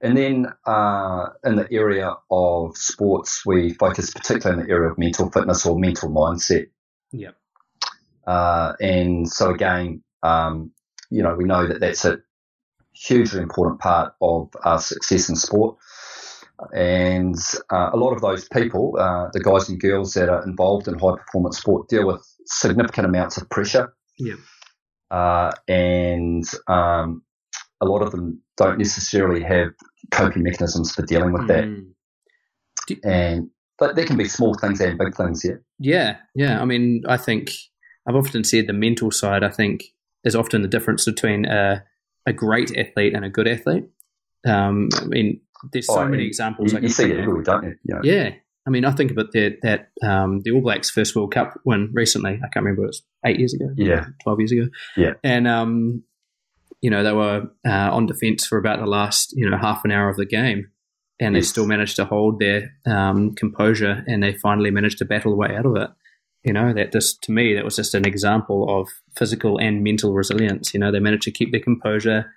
And then uh, in the area of sports, we focus particularly in the area of mental fitness or mental mindset. Yep. Uh, and so again, um, you know, we know that that's a hugely important part of our success in sport. And uh, a lot of those people, uh, the guys and girls that are involved in high performance sport, deal with significant amounts of pressure. Yep. Uh, and um, a lot of them don't necessarily have coping mechanisms for dealing with that. Mm. And but there can be small things and big things, yeah. Yeah, yeah. I mean, I think I've often said the mental side. I think is often the difference between a, a great athlete and a good athlete. Um, I mean, there's so Oh, many examples. You, I you see it everywhere, don't you? Yeah, I mean, I think about that that um, the All Blacks first World Cup win recently. I can't remember. It was eight years ago. Yeah. twelve years ago. Yeah. and um, you know they were uh, on defence for about the last you know half an hour of the game, and they still managed to hold their um, composure, and they finally managed to battle the way out of it. You know that just to me that was just an example of physical and mental resilience. You know they managed to keep their composure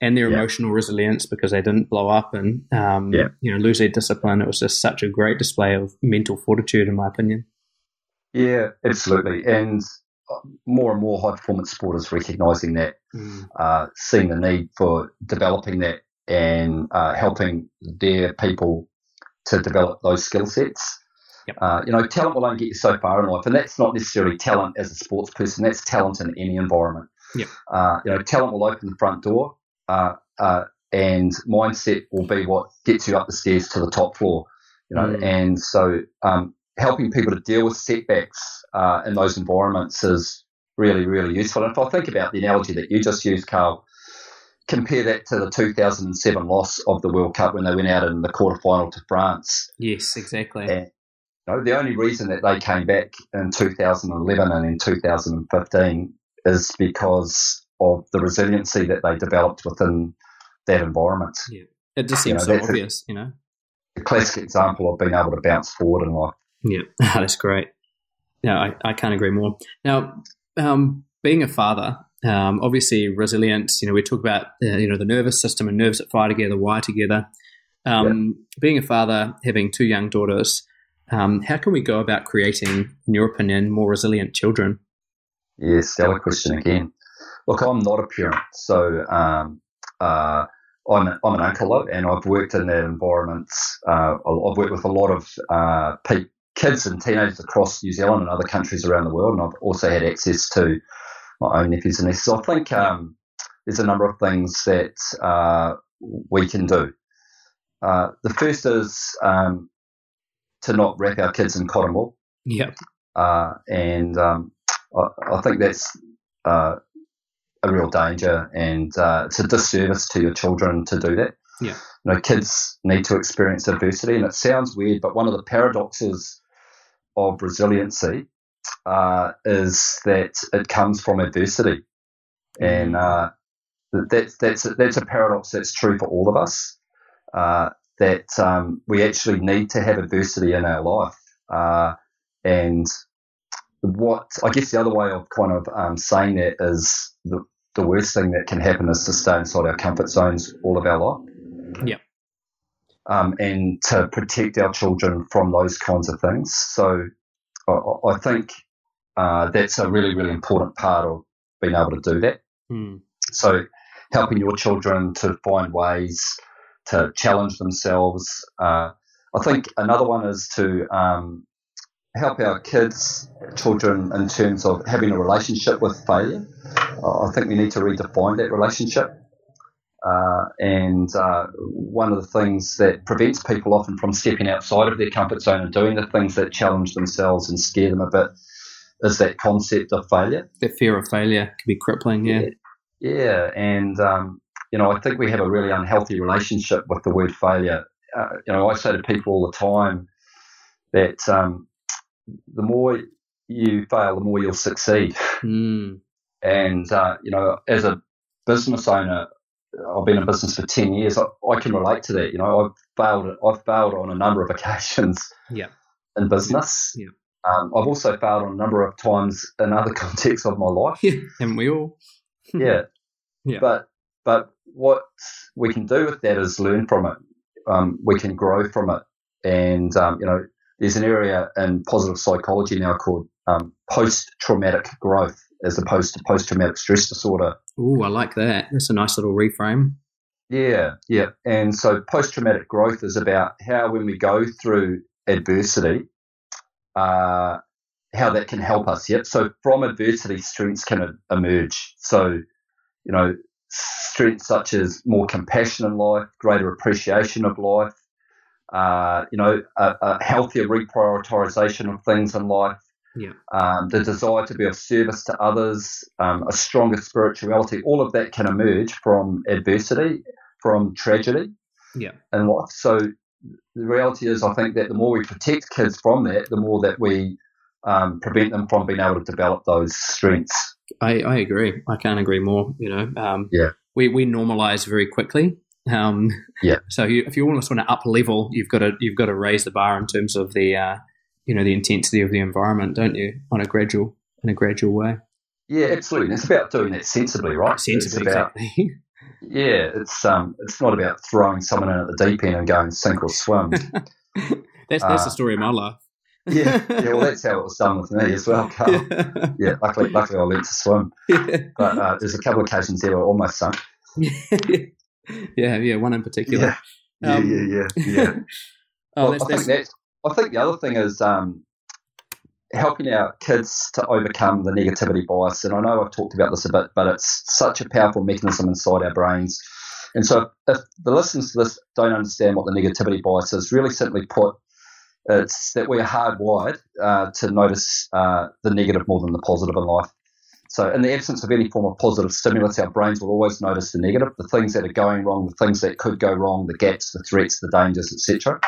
and their Yeah. emotional resilience because they didn't blow up and um, Yeah. you know lose their discipline. It was just such a great display of mental fortitude, in my opinion. yeah, absolutely. And more and more high performance sporters recognizing that, uh, seeing the need for developing that and uh, helping their people to develop those skill sets. Yep. Uh, you know, talent will only get you so far in life, and that's not necessarily talent as a sports person. That's talent in any environment. Yep. Uh, you know, talent will open the front door, uh, uh, and mindset will be what gets you up the stairs to the top floor. You know, Mm. and so um, helping people to deal with setbacks uh, in those environments is really, really useful. And if I think about the analogy that you just used, Carl, compare that to the 2007 loss of the World Cup when they went out in the quarterfinal to France. Yes, exactly. Yeah. You know, the only reason that they came back in 2011 and in 2015 is because of the resiliency that they developed within that environment. It just you seems know, so that's a- obvious, you know. A classic example of being able to bounce forward in life. Yeah, that's great. Yeah, I, I can't agree more. Now, um, being a father, Um, obviously, resilience. You know, we talk about uh, you know the nervous system and nerves that fire together, wire together. Um, Being a father, having two young daughters, um, how can we go about creating, in your opinion, more resilient children? Yes, stellar question again. Look, I'm not a parent, so um, uh, I'm, I'm an uncle, and I've worked in that environment. Uh, I've worked with a lot of uh, pe- kids and teenagers across New Zealand and other countries around the world, and I've also had access to my own nephews and nieces. So I think um, there's a number of things that uh, we can do. Uh, the first is um, to not wrap our kids in cotton wool. Yep. Uh, and um, I, I, think that's uh, a real danger, and uh, it's a disservice to your children to do that. Yeah. You know, kids need to experience adversity, and it sounds weird, but one of the paradoxes of resiliency uh, is that it comes from adversity, and uh, that's that's that's a paradox that's true for all of us. Uh, that um, we actually need to have adversity in our life, uh, and what I guess the other way of kind of um, saying that is the, the worst thing that can happen is to stay inside our comfort zones all of our life. Yeah. Um, and to protect our children from those kinds of things. So I, I think uh, that's a really, really important part of being able to do that. Mm. So helping your children to find ways to challenge themselves. Uh, I think another one is to um, help our kids, children, in terms of having a relationship with failure. Uh, I think we need to redefine that relationship. Uh, and uh, one of the things that prevents people often from stepping outside of their comfort zone and doing the things that challenge themselves and scare them a bit is that concept of failure. The fear of failure can be crippling, yeah. Yeah, yeah. and um, you know, I think we have a really unhealthy relationship with the word failure. Uh, you know, I say to people all the time that um, the more you fail, the more you'll succeed. Mm. And uh, you know, as a business owner, I've been in business for ten years. I, I, can relate to that. You know, I've failed. I've failed on a number of occasions. Yeah. In business. Yeah. Um, I've also failed on a number of times in other contexts of my life. Yeah, and we all. yeah. Yeah. But but what we can do with that is learn from it. Um, we can grow from it, and um, you know, there's an area in positive psychology now called um, post-traumatic growth, as opposed to post-traumatic stress disorder. Oh, I like that. That's a nice little reframe. Yeah, yeah. And so post-traumatic growth is about how when we go through adversity, uh, how that can help us. Yep. So from adversity, strengths can emerge. So, you know, strengths such as more compassion in life, greater appreciation of life, uh, you know, a, a, healthier reprioritization of things in life, yeah. um, the desire to be of service to others, um, a stronger spirituality, all of that can emerge from adversity, from tragedy yeah. in life. So the reality is, I think that the more we protect kids from that, the more that we um, prevent them from being able to develop those strengths. I, I agree. I can't agree more. You know, um, yeah, we we normalize very quickly. Um, yeah. So you, if you almost want to up level, you've got to you've got to raise the bar in terms of the uh, you know the intensity of the environment, don't you? On a gradual in a gradual way. Yeah, absolutely. it's about doing that sensibly, right? Sensibly, it's about, exactly. Yeah, it's um, it's not about throwing someone in at the deep end and going sink or swim. that's that's uh, the story of my life. yeah, yeah. Well, that's how it was done with me as well, Carl. Yeah, yeah luckily, luckily I learned to swim. Yeah. But uh, there's a couple of occasions there where I almost sunk. yeah, yeah, one in particular. Yeah, um, yeah, yeah, yeah. oh, well, that's, I think that. I think the other thing is um, helping our kids to overcome the negativity bias. And I know I've talked about this a bit, but it's such a powerful mechanism inside our brains. And so, if the listeners to this don't understand what the negativity bias is, really simply put, it's that we're hardwired uh, to notice uh, the negative more than the positive in life. So, in the absence of any form of positive stimulus, our brains will always notice the negative, the things that are going wrong, the things that could go wrong, the gaps, the threats, the dangers, etc.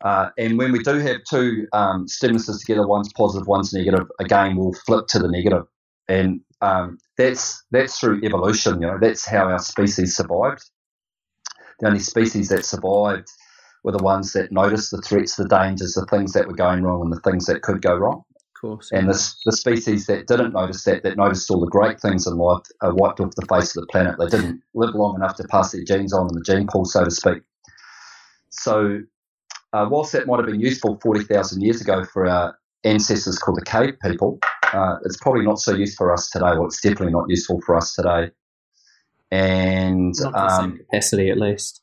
Uh, and when we do have two um, stimuluses together, one's positive, one's negative, again we'll flip to the negative. And um, that's that's through evolution. You know, that's how our species survived. The only species that survived were the ones that noticed the threats, the dangers, the things that were going wrong, and the things that could go wrong. Course. And this, the species that didn't notice that, that noticed all the great things in life, are wiped off the face of the planet. They didn't live long enough to pass their genes on in the gene pool, so to speak. So, uh, whilst that might have been useful 40,000 years ago for our ancestors called the cave people, uh, it's probably not so useful for us today. Well, it's definitely not useful for us today. And not the um, same capacity, at least.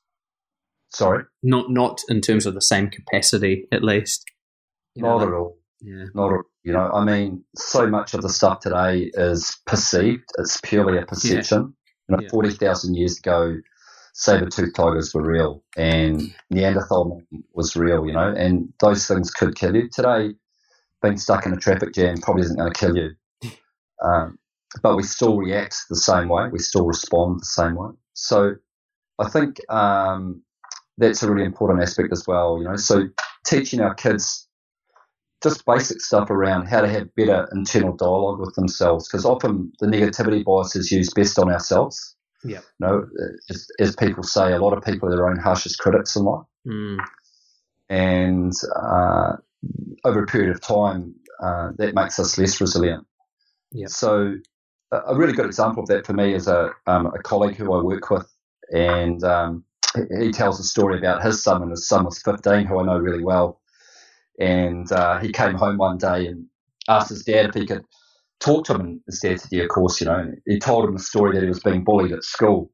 Sorry, not not in terms of the same capacity, at least. You not know, at all. Yeah. Not at, you know. I mean, so much of the stuff today is perceived. It's purely a perception. Yeah. You know, yeah. forty thousand years ago, saber-toothed tigers were real, and Neanderthal was real. You know, and those things could kill you. Today, being stuck in a traffic jam probably isn't going to kill you. Um, but we still react the same way. We still respond the same way. So I think um, that's a really important aspect as well. You know, so teaching our kids just basic stuff around how to have better internal dialogue with themselves, because often the negativity bias is used best on ourselves. Yeah. You know, as, as, people say, a lot of people are their own harshest critics in life. Mm. And uh, over a period of time, uh, that makes us less resilient. Yeah. So a really good example of that for me is a, um, a colleague who I work with, and um, he tells a story about his son, and his son was 15, who I know really well. And uh, he came home one day and asked his dad if he could talk to him. And his dad said, Yeah, of course, you know. he told him the story that he was being bullied at school.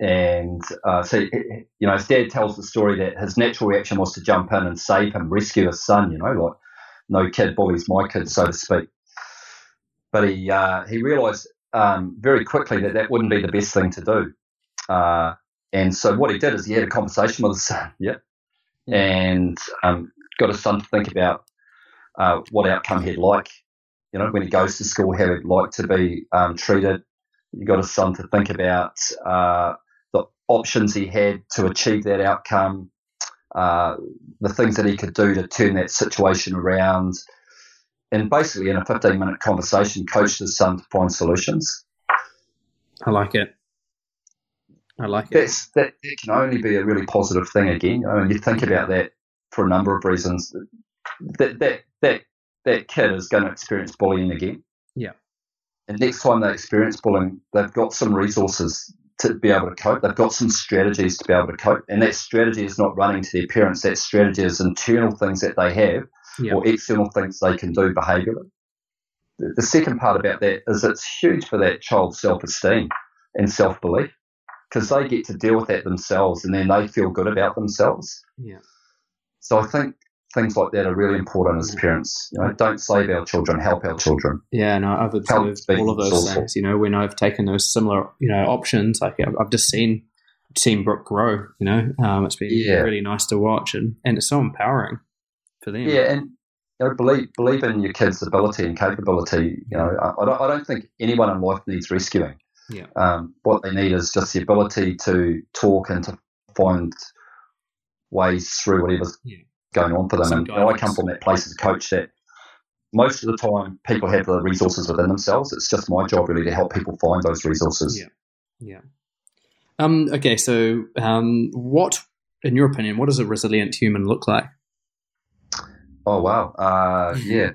And uh, so, you know, his dad tells the story that his natural reaction was to jump in and save him, rescue his son, you know, like no kid bullies my kid, so to speak. But he uh, he realised um, very quickly that that wouldn't be the best thing to do. Uh, and so what he did is he had a conversation with his son, yeah, and um, got a son to think about uh, what outcome he'd like. You know, when he goes to school, how he'd like to be um, treated. You got a son to think about uh, the options he had to achieve that outcome, uh, the things that he could do to turn that situation around, and basically in a 15 minute conversation, coached his son to find solutions. I like it. I like it. That's, that, that can only be a really positive thing again. I mean, you think about that for a number of reasons. That, that, that, that kid is going to experience bullying again. Yeah. And next time they experience bullying, they've got some resources to be able to cope. They've got some strategies to be able to cope. And that strategy is not running to their parents. That strategy is internal things that they have yeah. or external things they can do behaviorally. The, the second part about that is it's huge for that child's self esteem and self belief because they get to deal with that themselves and then they feel good about themselves. Yeah. So I think things like that are really important as parents. You know, don't save our children, help our children. Yeah, no, I've observed all of those things. You know, when I've taken those similar, you know, options, like I've just seen seen Brooke grow. You know, um, it's been yeah. really nice to watch, and and it's so empowering for them. Yeah, and you know, believe believe in your kid's ability and capability. You know, I, I, don't, I don't think anyone in life needs rescuing. Yeah. Um, what they need is just the ability to talk and to find ways through whatever's yeah. going on for them. Some and you know, I come from that place as a coach that most of the time people have the resources within themselves. It's just my job really to help people find those resources. Yeah. Yeah. Um, okay, so um, what, in your opinion, what does a resilient human look like? Oh wow, uh, yeah,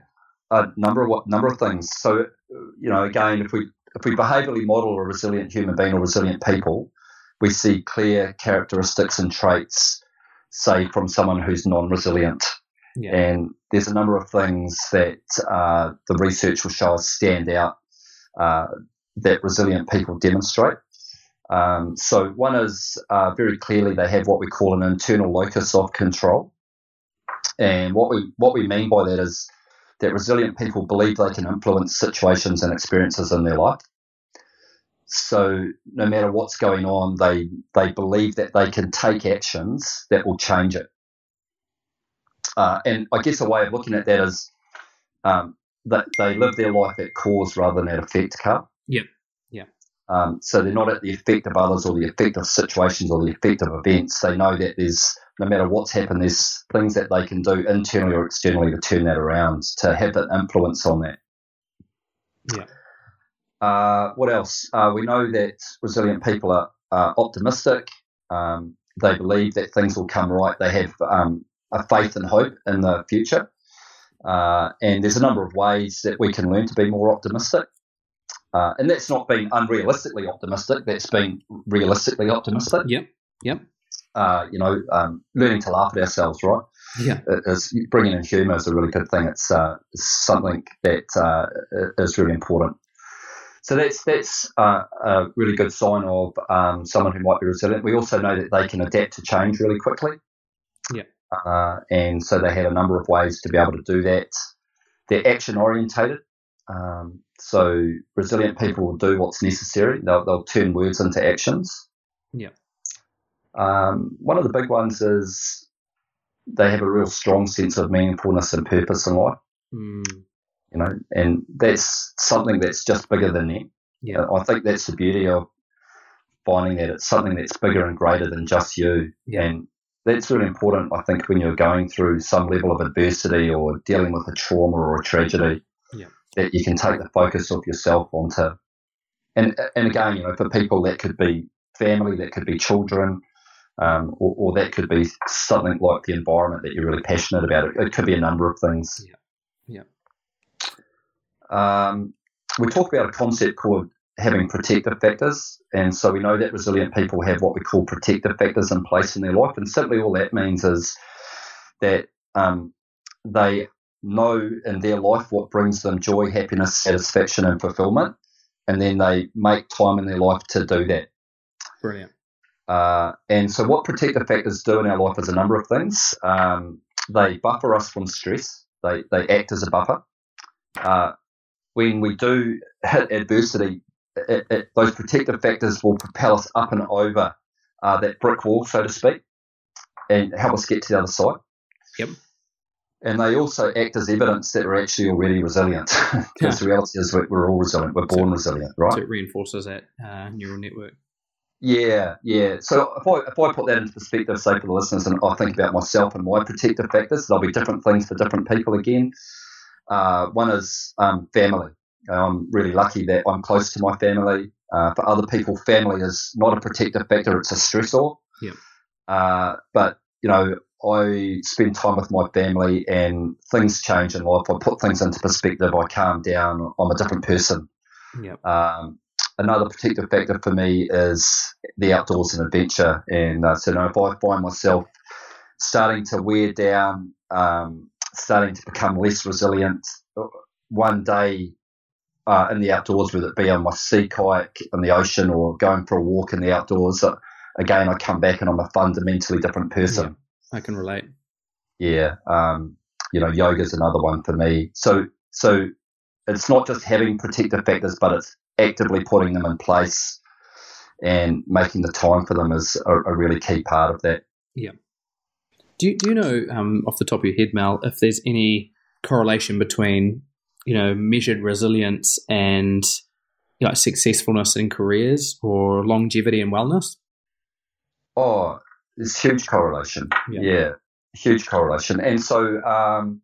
a number of what number of things. So you know, again, if we if we behaviourally model a resilient human being or resilient people, we see clear characteristics and traits, say from someone who's non-resilient. Yeah. And there's a number of things that uh, the research will show us stand out uh, that resilient people demonstrate. Um, so one is uh, very clearly they have what we call an internal locus of control. And what we what we mean by that is that resilient people believe they can influence situations and experiences in their life. So no matter what's going on, they they believe that they can take actions that will change it. Uh, and I guess a way of looking at that is um, that they live their life at cause rather than at effect. Yep. Yeah. Um, so they're not at the effect of others or the effect of situations or the effect of events. They know that there's no matter what's happened, there's things that they can do internally or externally to turn that around, to have an influence on that. Yeah. Uh, what else? Uh, we know that resilient people are, optimistic. Um, they believe that things will come right. They have um, a faith and hope in the future. Uh, and there's a number of ways that we can learn to be more optimistic. Uh, and that's not being unrealistically optimistic, that's being realistically optimistic. Yep. Yep. Uh, you know, um, learning to laugh at ourselves, right? Yeah. Is bringing in humour is a really good thing. It's uh, something that uh, is really important. So that's that's uh, a really good sign of um, someone who might be resilient. We also know that they can adapt to change really quickly. Yeah. Uh, and so they have a number of ways to be able to do that. They're action orientated. Um, so resilient people will do what's necessary. They'll, they'll turn words into actions. Yeah. Um, one of the big ones is they have a real strong sense of meaningfulness and purpose in life. Mm. You know, and that's something that's just bigger than them. Yeah. I think that's the beauty of finding that it's something that's bigger and greater than just you. Yeah. And that's really important, I think, when you're going through some level of adversity or dealing with a trauma or a tragedy, Yeah. that you can take the focus of yourself onto. And and again, you know, for people that could be family, that could be children, um, or, or that could be something like the environment that you're really passionate about. It, it could be a number of things. Yeah. Um, we talk about a concept called having protective factors, and so we know that resilient people have what we call protective factors in place in their life, and simply all that means is that um, they know in their life what brings them joy, happiness, satisfaction, and fulfillment, and then they make time in their life to do that. Brilliant. Uh, and so, what protective factors do in our life is a number of things. Um, they buffer us from stress. They they act as a buffer. Uh, when we do hit adversity, it, it, those protective factors will propel us up and over uh, that brick wall, so to speak, and help us get to the other side. Yep. And they also act as evidence that we're actually already resilient. because the reality is we're, we're all resilient. We're born resilient, right? So it reinforces that uh, neural network. Yeah, yeah. So if I if I put that into perspective, say for the listeners, and I think about myself and my protective factors, there'll be different things for different people. Again, uh, one is um, family. I'm really lucky that I'm close to my family. Uh, for other people, family is not a protective factor; it's a stressor. Yeah. Uh, but you know, I spend time with my family, and things change in life. I put things into perspective. I calm down. I'm a different person. Yeah. Um, another protective factor for me is the outdoors and adventure. And uh, so, you know, if I find myself starting to wear down, um, starting to become less resilient, one day uh, in the outdoors, whether it be on my sea kayak in the ocean or going for a walk in the outdoors, uh, again, I come back and I'm a fundamentally different person. I can relate. Yeah. Um, you know, yoga's another one for me. So, so it's not just having protective factors, but it's actively putting them in place and making the time for them is a, a really key part of that. Yeah. Do you, do you know um, off the top of your head, Mel, if there's any correlation between you know measured resilience and you know, successfulness in careers or longevity and wellness? Oh, there's huge correlation. Yeah. Yeah, huge correlation. And so, um,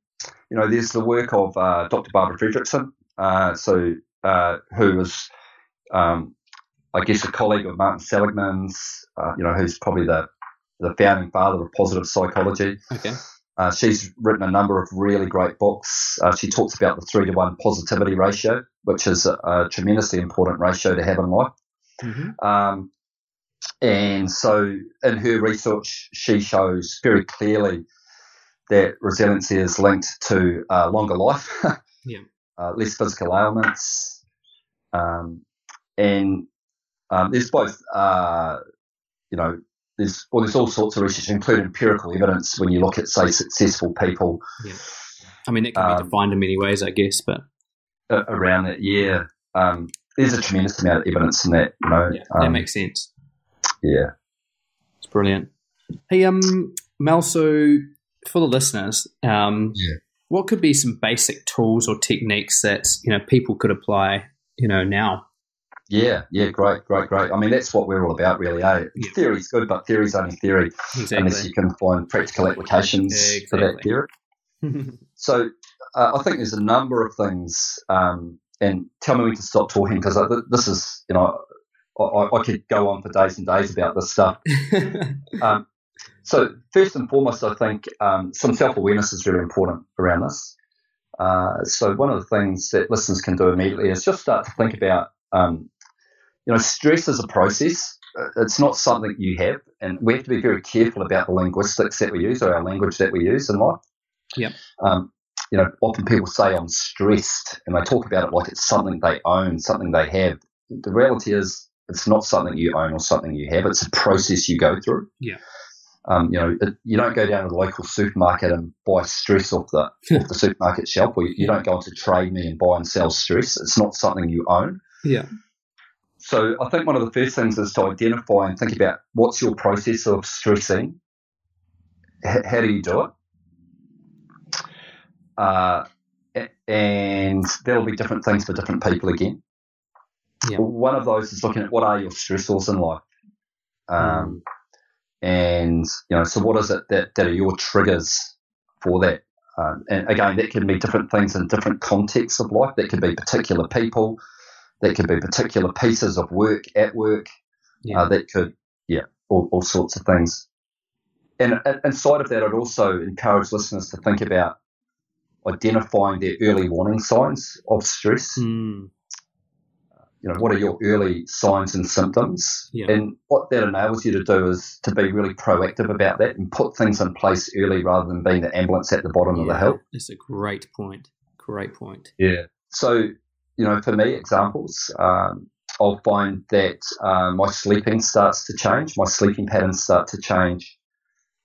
you know, there's the work of uh, Dr. Barbara Fredrickson, uh, so uh, who was, um, I guess, a colleague of Martin Seligman's. Uh, you know, who's probably the the founding father of positive psychology. Okay. Uh, she's written a number of really great books. Uh, she talks about the three to one positivity ratio, which is a, a tremendously important ratio to have in life. Mm-hmm. Um, and so, in her research, she shows very clearly that resiliency is linked to uh, longer life, Yeah. uh, less physical ailments, um, and um, there's both, uh, you know, there's well, there's all sorts of research, including empirical evidence, when you look at, say, successful people I mean, it can be Um, defined in many ways, I guess, but around that year. Um, there's a tremendous amount of evidence in that, you know. yeah, that um, makes sense. yeah. It's brilliant. Hey, um, Mel, so for the listeners, um, Yeah. what could be some basic tools or techniques that you know people could apply, you know, now? Yeah, yeah, great, great, great. I mean, that's what we're all about, really. Eh? Yeah. Theory's good, but theory's only theory unless you can find practical applications for that theory. So uh, I think there's a number of things, um, and tell me when to stop talking because this is, you know, I, I I could go on for days and days about this stuff. Um, so first and foremost, I think um, some self-awareness is really important around this. Uh, so one of the things that listeners can do immediately is just start to think about, um, you know, stress is a process. It's not something you have, and we have to be very careful about the linguistics that we use or our language that we use in life. Yep. Um, you know, often people say I'm stressed, and they talk about it like it's something they own, something they have. The reality is, it's not something you own or something you have. It's a process you go through. Yeah. Um, you know, it, you don't go down to the local supermarket and buy stress off the off the supermarket shelf, or you, you don't go into Trade Me and buy and sell stress. It's not something you own. Yeah. So I think one of the first things is to identify and think about what's your process of stressing. H- how do you do it? Uh, and there'll be different things for different people again. Yeah. One of those is looking at what are your stressors in life. Um, and, you know, so what is it that, that are your triggers for that? Um, and again, that can be different things in different contexts of life. That could be particular people. That could be particular pieces of work at work. Yeah. Uh, that could, yeah, all, all sorts of things. And uh, inside of that, I'd also encourage listeners to think about identifying their early warning signs of stress. Mm. You know, what are your early signs and symptoms? Yeah. And what that enables you to do is to be really proactive about that and put things in place early rather than being the ambulance at the bottom of the hill. It's a great point. Great point. Yeah. So, you know, for me, examples, um, I'll find that uh, my sleeping starts to change, my sleeping patterns start to change.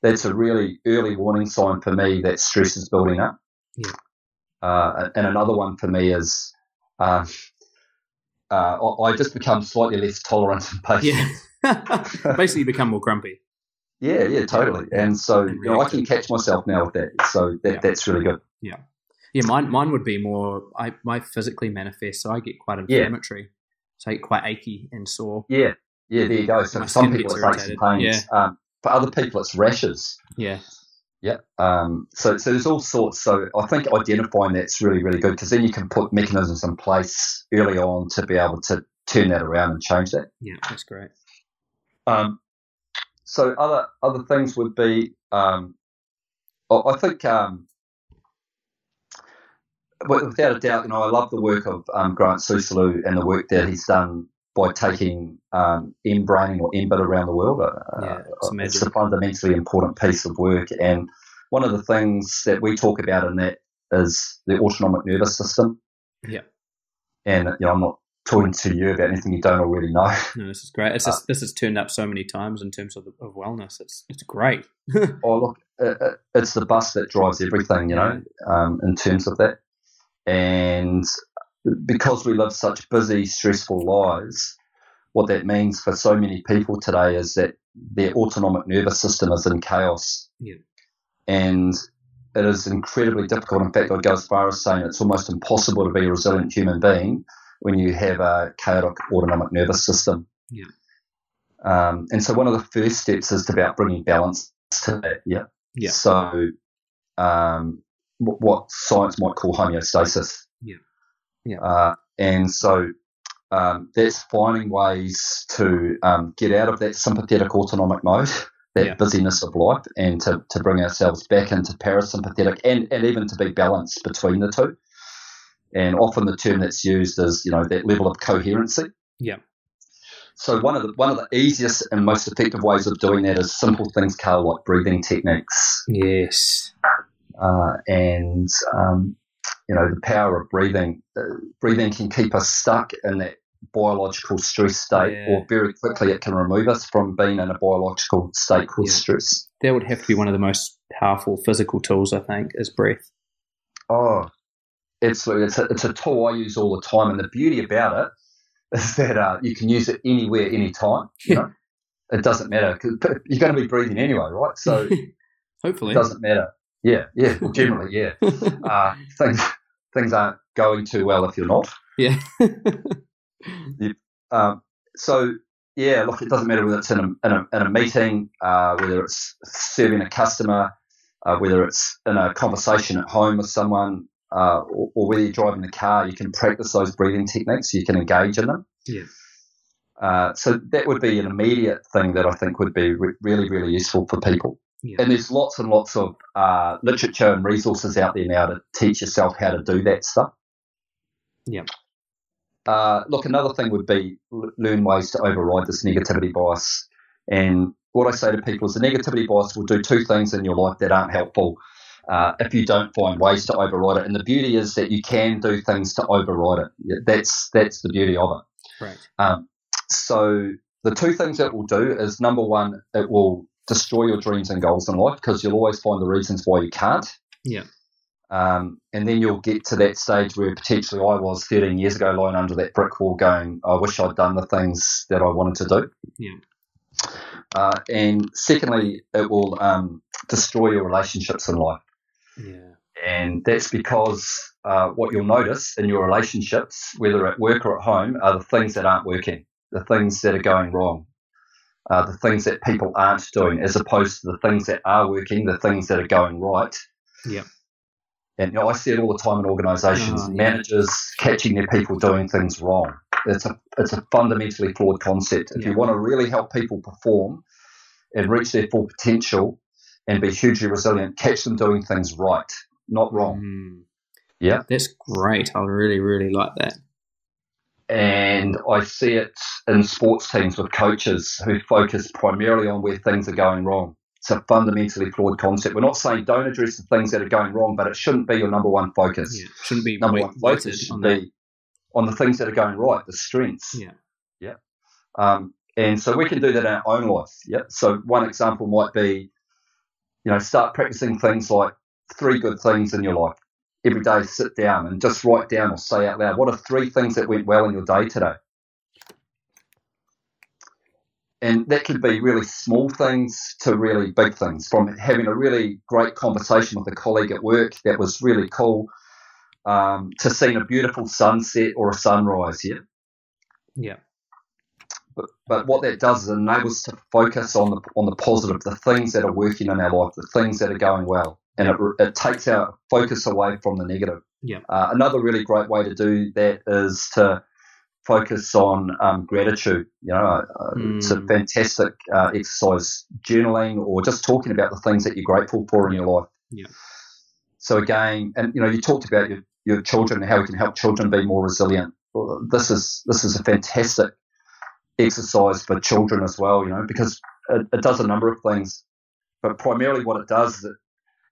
That's a really early warning sign for me that stress is building up. Yeah. Uh, and another one for me is uh, uh, I just become slightly less tolerant and patient. Yeah. Basically, you become more grumpy. Yeah, yeah, totally. And so you know, I can catch myself now with that. So that, Yeah. that's really good. Yeah, mine mine would be more. I my physically manifest, so I get quite inflammatory, Yeah. so I get quite achy and sore. Yeah, yeah, there you go. So My some people it's aches and pains. Um, for other people it's rashes. Yeah, Yeah. Um, so, so there's all sorts. So I think identifying that's really, really good because then you can put mechanisms in place early on to be able to turn that around and change that. yeah, that's great. Um, so other other things would be, um, I I think, um, without a doubt, you know, I love the work of um, Grant Soosalu and the work that he's done by taking um, M-braining or MBIT around the world. Uh, Yeah, it's it's a fundamentally important piece of work. And one of the things that we talk about in that is the autonomic nervous system. Yeah. And, you know, I'm not talking to you about anything you don't already know. No, this is great. It's just, this has turned up so many times in terms of, of wellness. It's it's great. oh, look, uh, uh, it's the bus that drives everything, you know, um, in terms of that. And because we live such busy, stressful lives, what that means for so many people today is that their autonomic nervous system is in chaos. Yeah. And it is incredibly difficult. In fact, I'd go as far as saying it's almost impossible to be a resilient human being when you have a chaotic autonomic nervous system. Yeah. Um, and so one of the first steps is about bringing balance to that. Yeah. Yeah. So, um, what science might call homeostasis. Yeah. Yeah. Uh, and so um, that's finding ways to um, get out of that sympathetic autonomic mode, that Yeah. busyness of life, and to, to bring ourselves back into parasympathetic and, and even to be balanced between the two. And often the term that's used is, you know, that level of coherency. Yeah. So one of the one of the easiest and most effective ways of doing that is simple things, Carl, like breathing techniques, Yes. Uh, and um, you know the power of breathing. Uh, breathing can keep us stuck in that biological stress state, Yeah. or very quickly it can remove us from being in a biological state called Yeah. stress. That would have to be one of the most powerful physical tools, I think, is breath. Oh, absolutely! It's a, it's a tool I use all the time, and the beauty about it is that uh, you can use it anywhere, anytime. You know, it doesn't matter because you're going to be breathing anyway, right? So. Hopefully. It doesn't matter. Yeah, yeah. Generally, yeah. Uh, things things aren't going too well if you're not. yeah. Um, so yeah, look, it doesn't matter whether it's in a in a, in a meeting, uh, whether it's serving a customer, uh, whether it's in a conversation at home with someone, uh, or, or whether you're driving the car. You can practice those breathing techniques. You can engage in them. Yeah. Uh, so that would be an immediate thing that I think would be re- really, really useful for people. Yeah. And there's lots and lots of uh, literature and resources out there now to teach yourself how to do that stuff. Yeah. Uh, look, another thing would be learn ways to override this negativity bias. And what I say to people is the negativity bias will do two things in your life that aren't helpful uh, if you don't find ways to override it. And the beauty is that you can do things to override it. That's that's the beauty of it. Right. Um, so the two things it will do is number one, it will destroy your dreams and goals in life because you'll always find the reasons why you can't. Yeah. Um, and then you'll get to that stage where potentially I was 13 years ago lying under that brick wall going, I wish I'd done the things that I wanted to do. Yeah. Uh, and secondly, it will um, destroy your relationships in life. Yeah. And that's because uh, what you'll notice in your relationships, whether at work or at home, are the things that aren't working, the things that are going wrong, uh, the things that people aren't doing, as opposed to the things that are working, the things that are going right. Yeah. And you know, I see it all the time in organisations, oh, managers catching their people doing things wrong. It's a it's a fundamentally flawed concept. If yeah. you want to really help people perform and reach their full potential and be hugely resilient, catch them doing things right, not wrong. Mm. Yeah, that's great. I really really like that. And I see it in sports teams with coaches who focus primarily on where things are going wrong it's a fundamentally flawed concept. We're not saying don't address the things that are going wrong, but it shouldn't be your number one focus. Yeah, shouldn't be number one focus should on be that. on the things that are going right, the strengths. Yeah, yeah. Um, and so we can do that in our own life. Yeah. So one example might be, you know, start practicing things like three good things in your life every day. Sit down and just write down or say out loud what are three things that went well in your day today and that could be really small things to really big things, from having a really great conversation with a colleague at work that was really cool, um, to seeing a beautiful sunset or a sunrise. Yeah. Yeah. But, but what that does is it enables us to focus on the on the positive, the things that are working in our life, the things that are going well, and it, it takes our focus away from the negative. Yeah. Uh, another really great way to do that is to focus on um, gratitude. You know, uh, mm. it's a hmm. fantastic uh, exercise, journaling or just talking about the things that you're grateful for in your life. Yeah. So again, and you know, you talked about your, your children and how we can help children be more resilient. This is this is a fantastic exercise for children as well. You know, because it, it does a number of things, but primarily what it does is it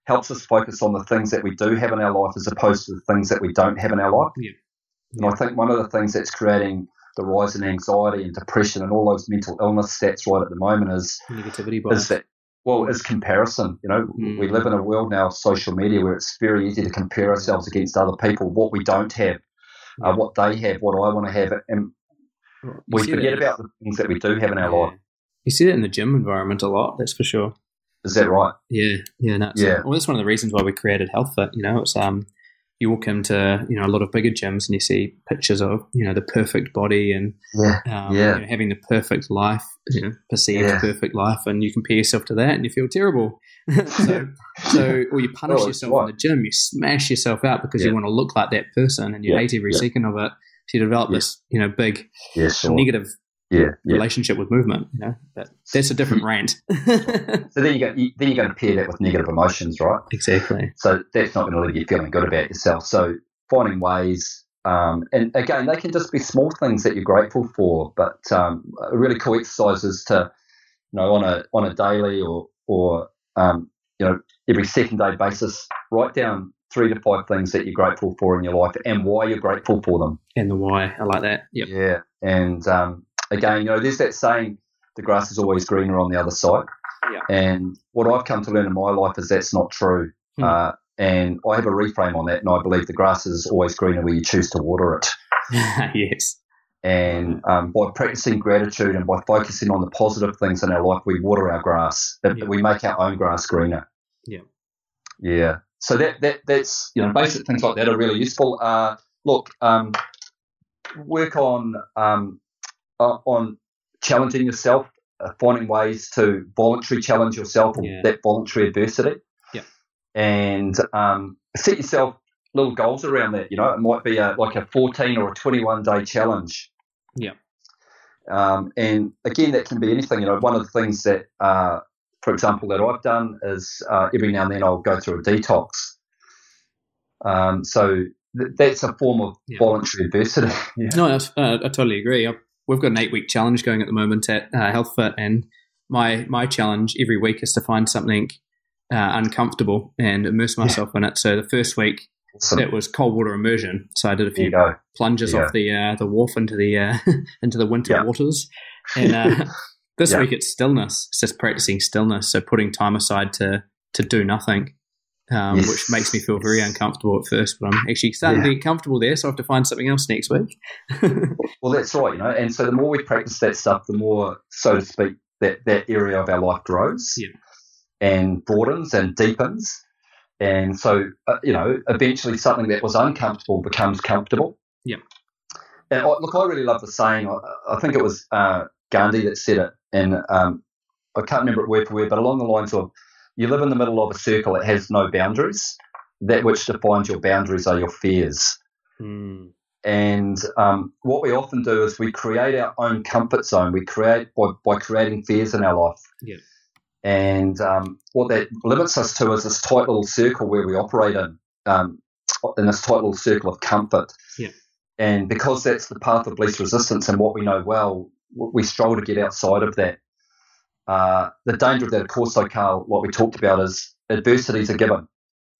helps us focus on the things that we do have in our life as opposed to the things that we don't have in our life. Yeah. And I think one of the things that's creating the rise in anxiety and depression and all those mental illness stats right at the moment is negativity bias. Is that well, is comparison. You know, mm. we live in a world now of social media where it's very easy to compare ourselves against other people, what we don't have, uh, what they have, what I want to have, and we forget about the things that we do have in our yeah. life. You see that in the gym environment a lot. That's for sure. Is that right? Yeah, yeah, no, yeah. well, that's one of the reasons why we created Health Fit. You know, it's um, you walk into you know a lot of bigger gyms and you see pictures of you know the perfect body and yeah, um, yeah. You know, having the perfect life, you know, perceived yeah. perfect life, and you compare yourself to that and you feel terrible. so, so or you punish yourself in the gym, you smash yourself out because yeah. you want to look like that person, and you hate every second of it. So you develop this you know big sure. negative yeah, relationship with movement. You know, that, that's a different rant. so then you go, you, then you're going to pair that with negative emotions, right? Exactly. So that's not going to leave you feeling good about yourself. So finding ways, um, and again, they can just be small things that you're grateful for. But um, a really cool exercise is to, you know, on a on a daily or or um, you know every second day basis, write down three to five things that you're grateful for in your life and why you're grateful for them. And the why, I like that. Yep. Yeah, and um, again, you know, there's that saying, the grass is always greener on the other side. Yeah. And what I've come to learn in my life is that's not true. Hmm. Uh, and I have a reframe on that, and I believe the grass is always greener where you choose to water it. yes. And um, by practicing gratitude and by focusing on the positive things in our life, we water our grass. Yeah. We make our own grass greener. Yeah. Yeah. So that, that that's you know basic things like that are really useful. Uh, look, um, work on um, uh, on challenging yourself, uh, finding ways to voluntarily challenge yourself yeah. that voluntary adversity. Yeah. And um, set yourself little goals around that. You know, it might be a, like a 14 or a 21 day challenge. Yeah. Um, and again, that can be anything. You know, one of the things that uh, for example, that I've done is uh, every now and then I'll go through a detox. Um, so th- that's a form of Yeah. voluntary adversity. yeah. No, that's, uh, I totally agree. I've, we've got an eight week challenge going at the moment at uh, HealthFit, and my my challenge every week is to find something uh, uncomfortable and immerse myself in it. So the first week Awesome. it was cold water immersion. So I did a few plunges Yeah. off the uh, the wharf into the uh, into the winter Yeah. waters, and uh, this Yeah. week it's stillness. It's just practicing stillness. So putting time aside to to do nothing. Um, Yes. Which makes me feel very uncomfortable at first, but I'm actually starting Yeah. to get comfortable there. So I have to find something else next week. Well, that's right, you know. And so the more we practice that stuff, the more, so to speak, that, that area of our life grows Yeah. and broadens and deepens. And so, uh, you know, eventually something that was uncomfortable becomes comfortable. Yeah. And I, look, I really love the saying. I, I think it was uh, Gandhi that said it, and um, I can't remember it word for word, but along the lines of, "You live in the middle of a circle that has no boundaries. That which defines your boundaries are your fears." Mm. And um, what we often do is we create our own comfort zone. We create by, by creating fears in our life. Yeah. And um, what that limits us to is this tight little circle where we operate in, um, in this tight little circle of comfort. Yeah. And because that's the path of least resistance and what we know well, we struggle to get outside of that. Uh, the danger of that, of course, though, Carl, what we talked about is adversities are given.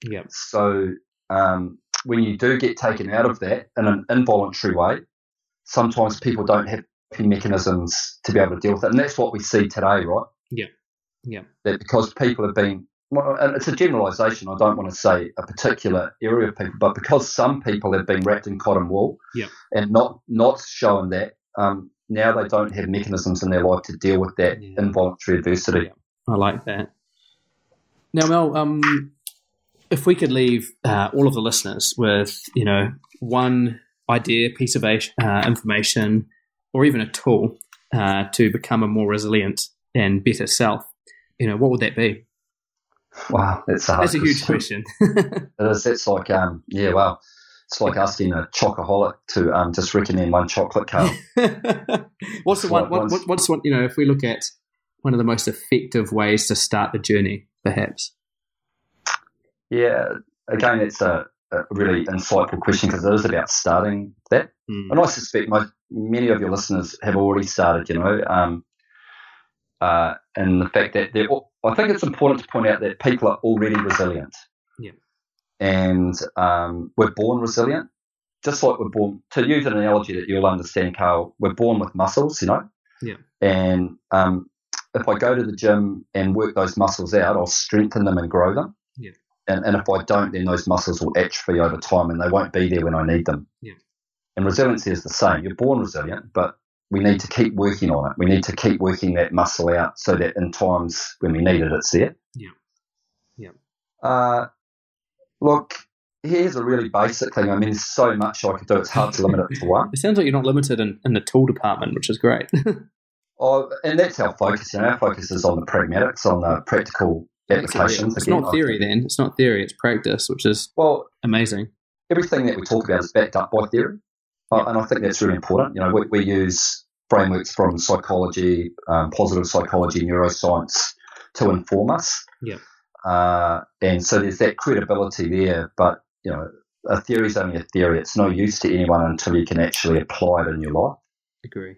Yeah. So um, when you do get taken out of that in an involuntary way, sometimes people don't have mechanisms to be able to deal with it, and that's what we see today, right? Yeah. Yeah. That because people have been, well, and it's a generalisation. I don't want to say a particular area of people, but because some people have been wrapped in cotton wool, Yeah. and not not shown that, um, now they don't have mechanisms in their life to deal with that Yeah. involuntary adversity. I like that. Now, Mel, um, if we could leave uh, all of the listeners with, you know, one idea, piece of uh, information, or even a tool uh, to become a more resilient and better self, you know, what would that be? Wow, that's a That's a huge question. It is. It's like, um, yeah, well, it's like asking a chocoholic to um, just recommend one chocolate Carl. what's the one? What, what's one? You know, if we look at one of the most effective ways to start the journey, perhaps. yeah, again, it's a, a really insightful question because it is about starting that. Hmm. And I suspect most, many of your listeners have already started, you know, um, uh, and the fact that they're, I think it's important to point out that people are already resilient. And um, we're born resilient. Just like we're born, to use an analogy that you'll understand, Carl, we're born with muscles, you know? Yeah. And um, if I go to the gym and work those muscles out, I'll strengthen them and grow them. Yeah. And, and if I don't, then those muscles will atrophy over time and they won't be there when I need them. Yeah. And resiliency is the same. You're born resilient, but we need to keep working on it. We need to keep working that muscle out so that in times when we need it, it's there. Yeah. Yeah. Uh, look, here's a really basic thing. I mean, there's so much I could do. It's hard to limit it to one. It sounds like you're not limited in, in the tool department, which is great. Oh, and that's our focus. Know, our focus is on the pragmatics, on the practical applications. It's Again, not theory then. It's not theory. It's practice, which is Well, amazing. everything that we talk about is backed up by theory, uh, and I think that's really important. You know, we, we use frameworks from psychology, um, positive psychology, neuroscience to inform us. Yeah. Uh, and so there's that credibility there, but you know, a theory is only a theory. It's no use to anyone until you can actually apply it in your life. Agree.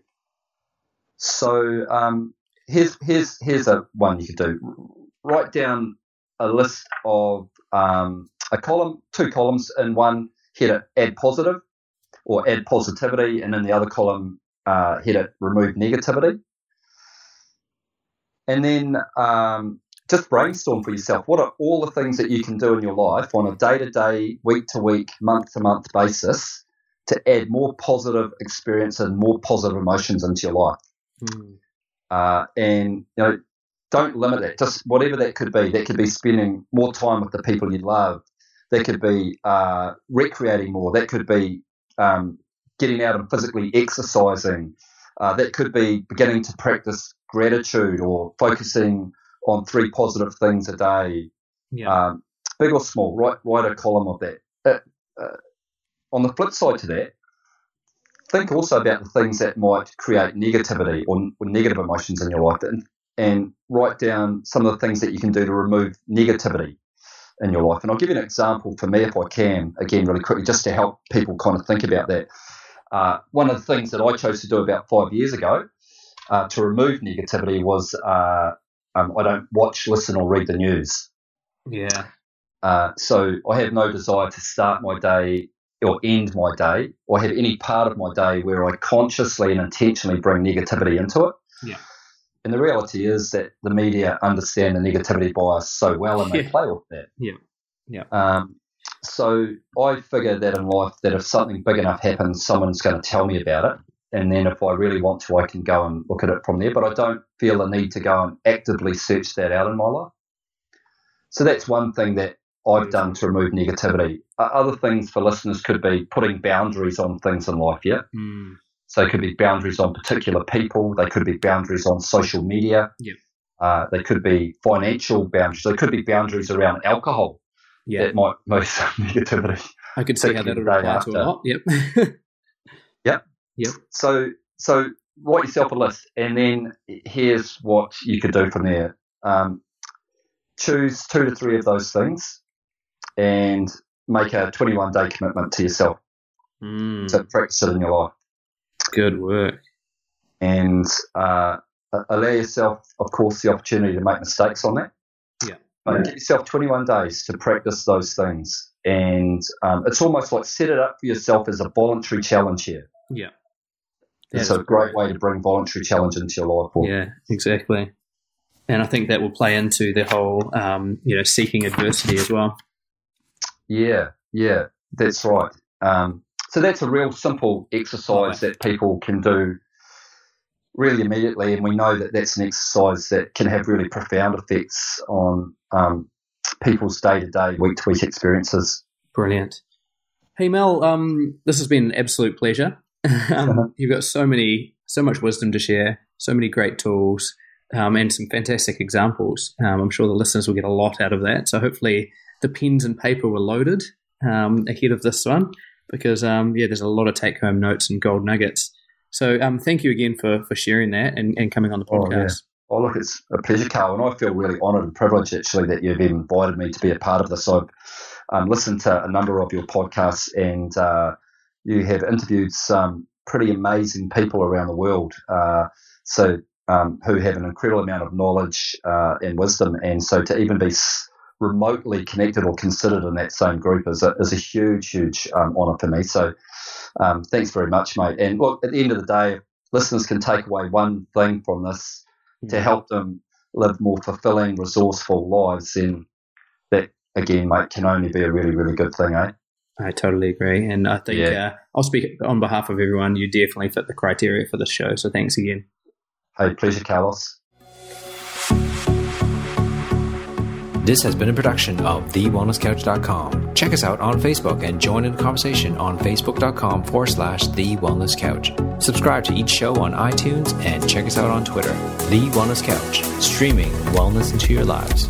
So um, here's here's here's a one you could do. Write down a list of um, a column, two columns, in one hit it add positive or add positivity, and in the other column uh, hit it remove negativity. And then um, just brainstorm for yourself. What are all the things that you can do in your life on a day to day, week to week, month to month basis to add more positive experience and more positive emotions into your life? Mm. uh, and you know don't limit it just whatever that could be that could be spending more time with the people you love that could be uh, recreating more that could be um, getting out and physically exercising uh, that could be beginning to practice gratitude or focusing on three positive things a day Yeah. um, big or small write, write a column of that uh, uh, on the flip side to that think also about the things that might create negativity or, or negative emotions in your life. And and write down some of the things that you can do to remove negativity in your life. And I'll give you an example for me, if I can, again, really quickly, just to help people kind of think about that. Uh, one of the things that I chose to do about five years ago uh, to remove negativity was uh, um, I don't watch, listen, or read the news. Yeah. Uh, so I have no desire to start my day or end my day or have any part of my day where I consciously and intentionally bring negativity into it. Yeah. And the reality is that the media understand the negativity bias so well and they Yeah. play with that. Yeah. Yeah. Um, so I figure that in life that if something big enough happens, someone's going to tell me about it. And then if I really want to, I can go and look at it from there. But I don't feel the need to go and actively search that out in my life. So that's one thing that I've done to remove negativity. Other things for listeners could be putting boundaries on things in life, yeah? Mm. So they could be boundaries on particular people. They could be boundaries on social media. Yep. Uh, they could be financial boundaries. They could be boundaries around alcohol Yeah. that might move some negativity. I could see how that would apply to a lot. Yep. So, so write yourself a list, and then here's what you could do from there. Um, choose two to three of those things, and make a 21 day commitment to yourself Mm. to practice it in your life. Good work. and uh, allow yourself, of course, the opportunity to make mistakes on that. Yeah. But give yourself 21 days to practice those things. And um, it's almost like set it up for yourself as a voluntary challenge here. Yeah. It's a great way to bring voluntary challenge into your life. Paul. Yeah, exactly. And I think that will play into the whole, um, you know, seeking adversity as well. Yeah, yeah, that's right. Um, so that's a real simple exercise that people can do really immediately, and we know that that's an exercise that can have really profound effects on um, people's day to day, week to week experiences. Brilliant. Hey Mel, um, this has been an absolute pleasure. um, you've got so many, so much wisdom to share, so many great tools, um, and some fantastic examples. Um, I'm sure the listeners will get a lot out of that. So hopefully the pens and paper were loaded um, ahead of this one, because um, yeah, there's a lot of take home notes and gold nuggets. So um, thank you again for for sharing that and, and coming on the Oh, yeah. podcast. Oh, look, it's a pleasure, Carl, and I feel really honoured and privileged actually that you've invited me to be a part of this. I've um, listened to a number of your podcasts, and uh, you have interviewed some pretty amazing people around the world. Uh, so um, who have an incredible amount of knowledge uh, and wisdom, and so to even be remotely connected or considered in that same group is a, is a huge, huge um, honour for me. So um, thanks very much, mate. And look, at the end of the day, listeners can take away one thing from this to help them live more fulfilling, resourceful lives, then that again, mate, can only be a really, really good thing, eh? I totally agree, and I think Yeah. uh, I'll speak on behalf of everyone. You definitely fit the criteria for this show, so thanks again. Hey, pleasure, Carlos. This has been a production of TheWellnessCouch.com. Check us out on Facebook and join in the conversation on Facebook.com forward slash The Wellness Couch. Subscribe to each show on iTunes and check us out on Twitter. The Wellness Couch, streaming wellness into your lives.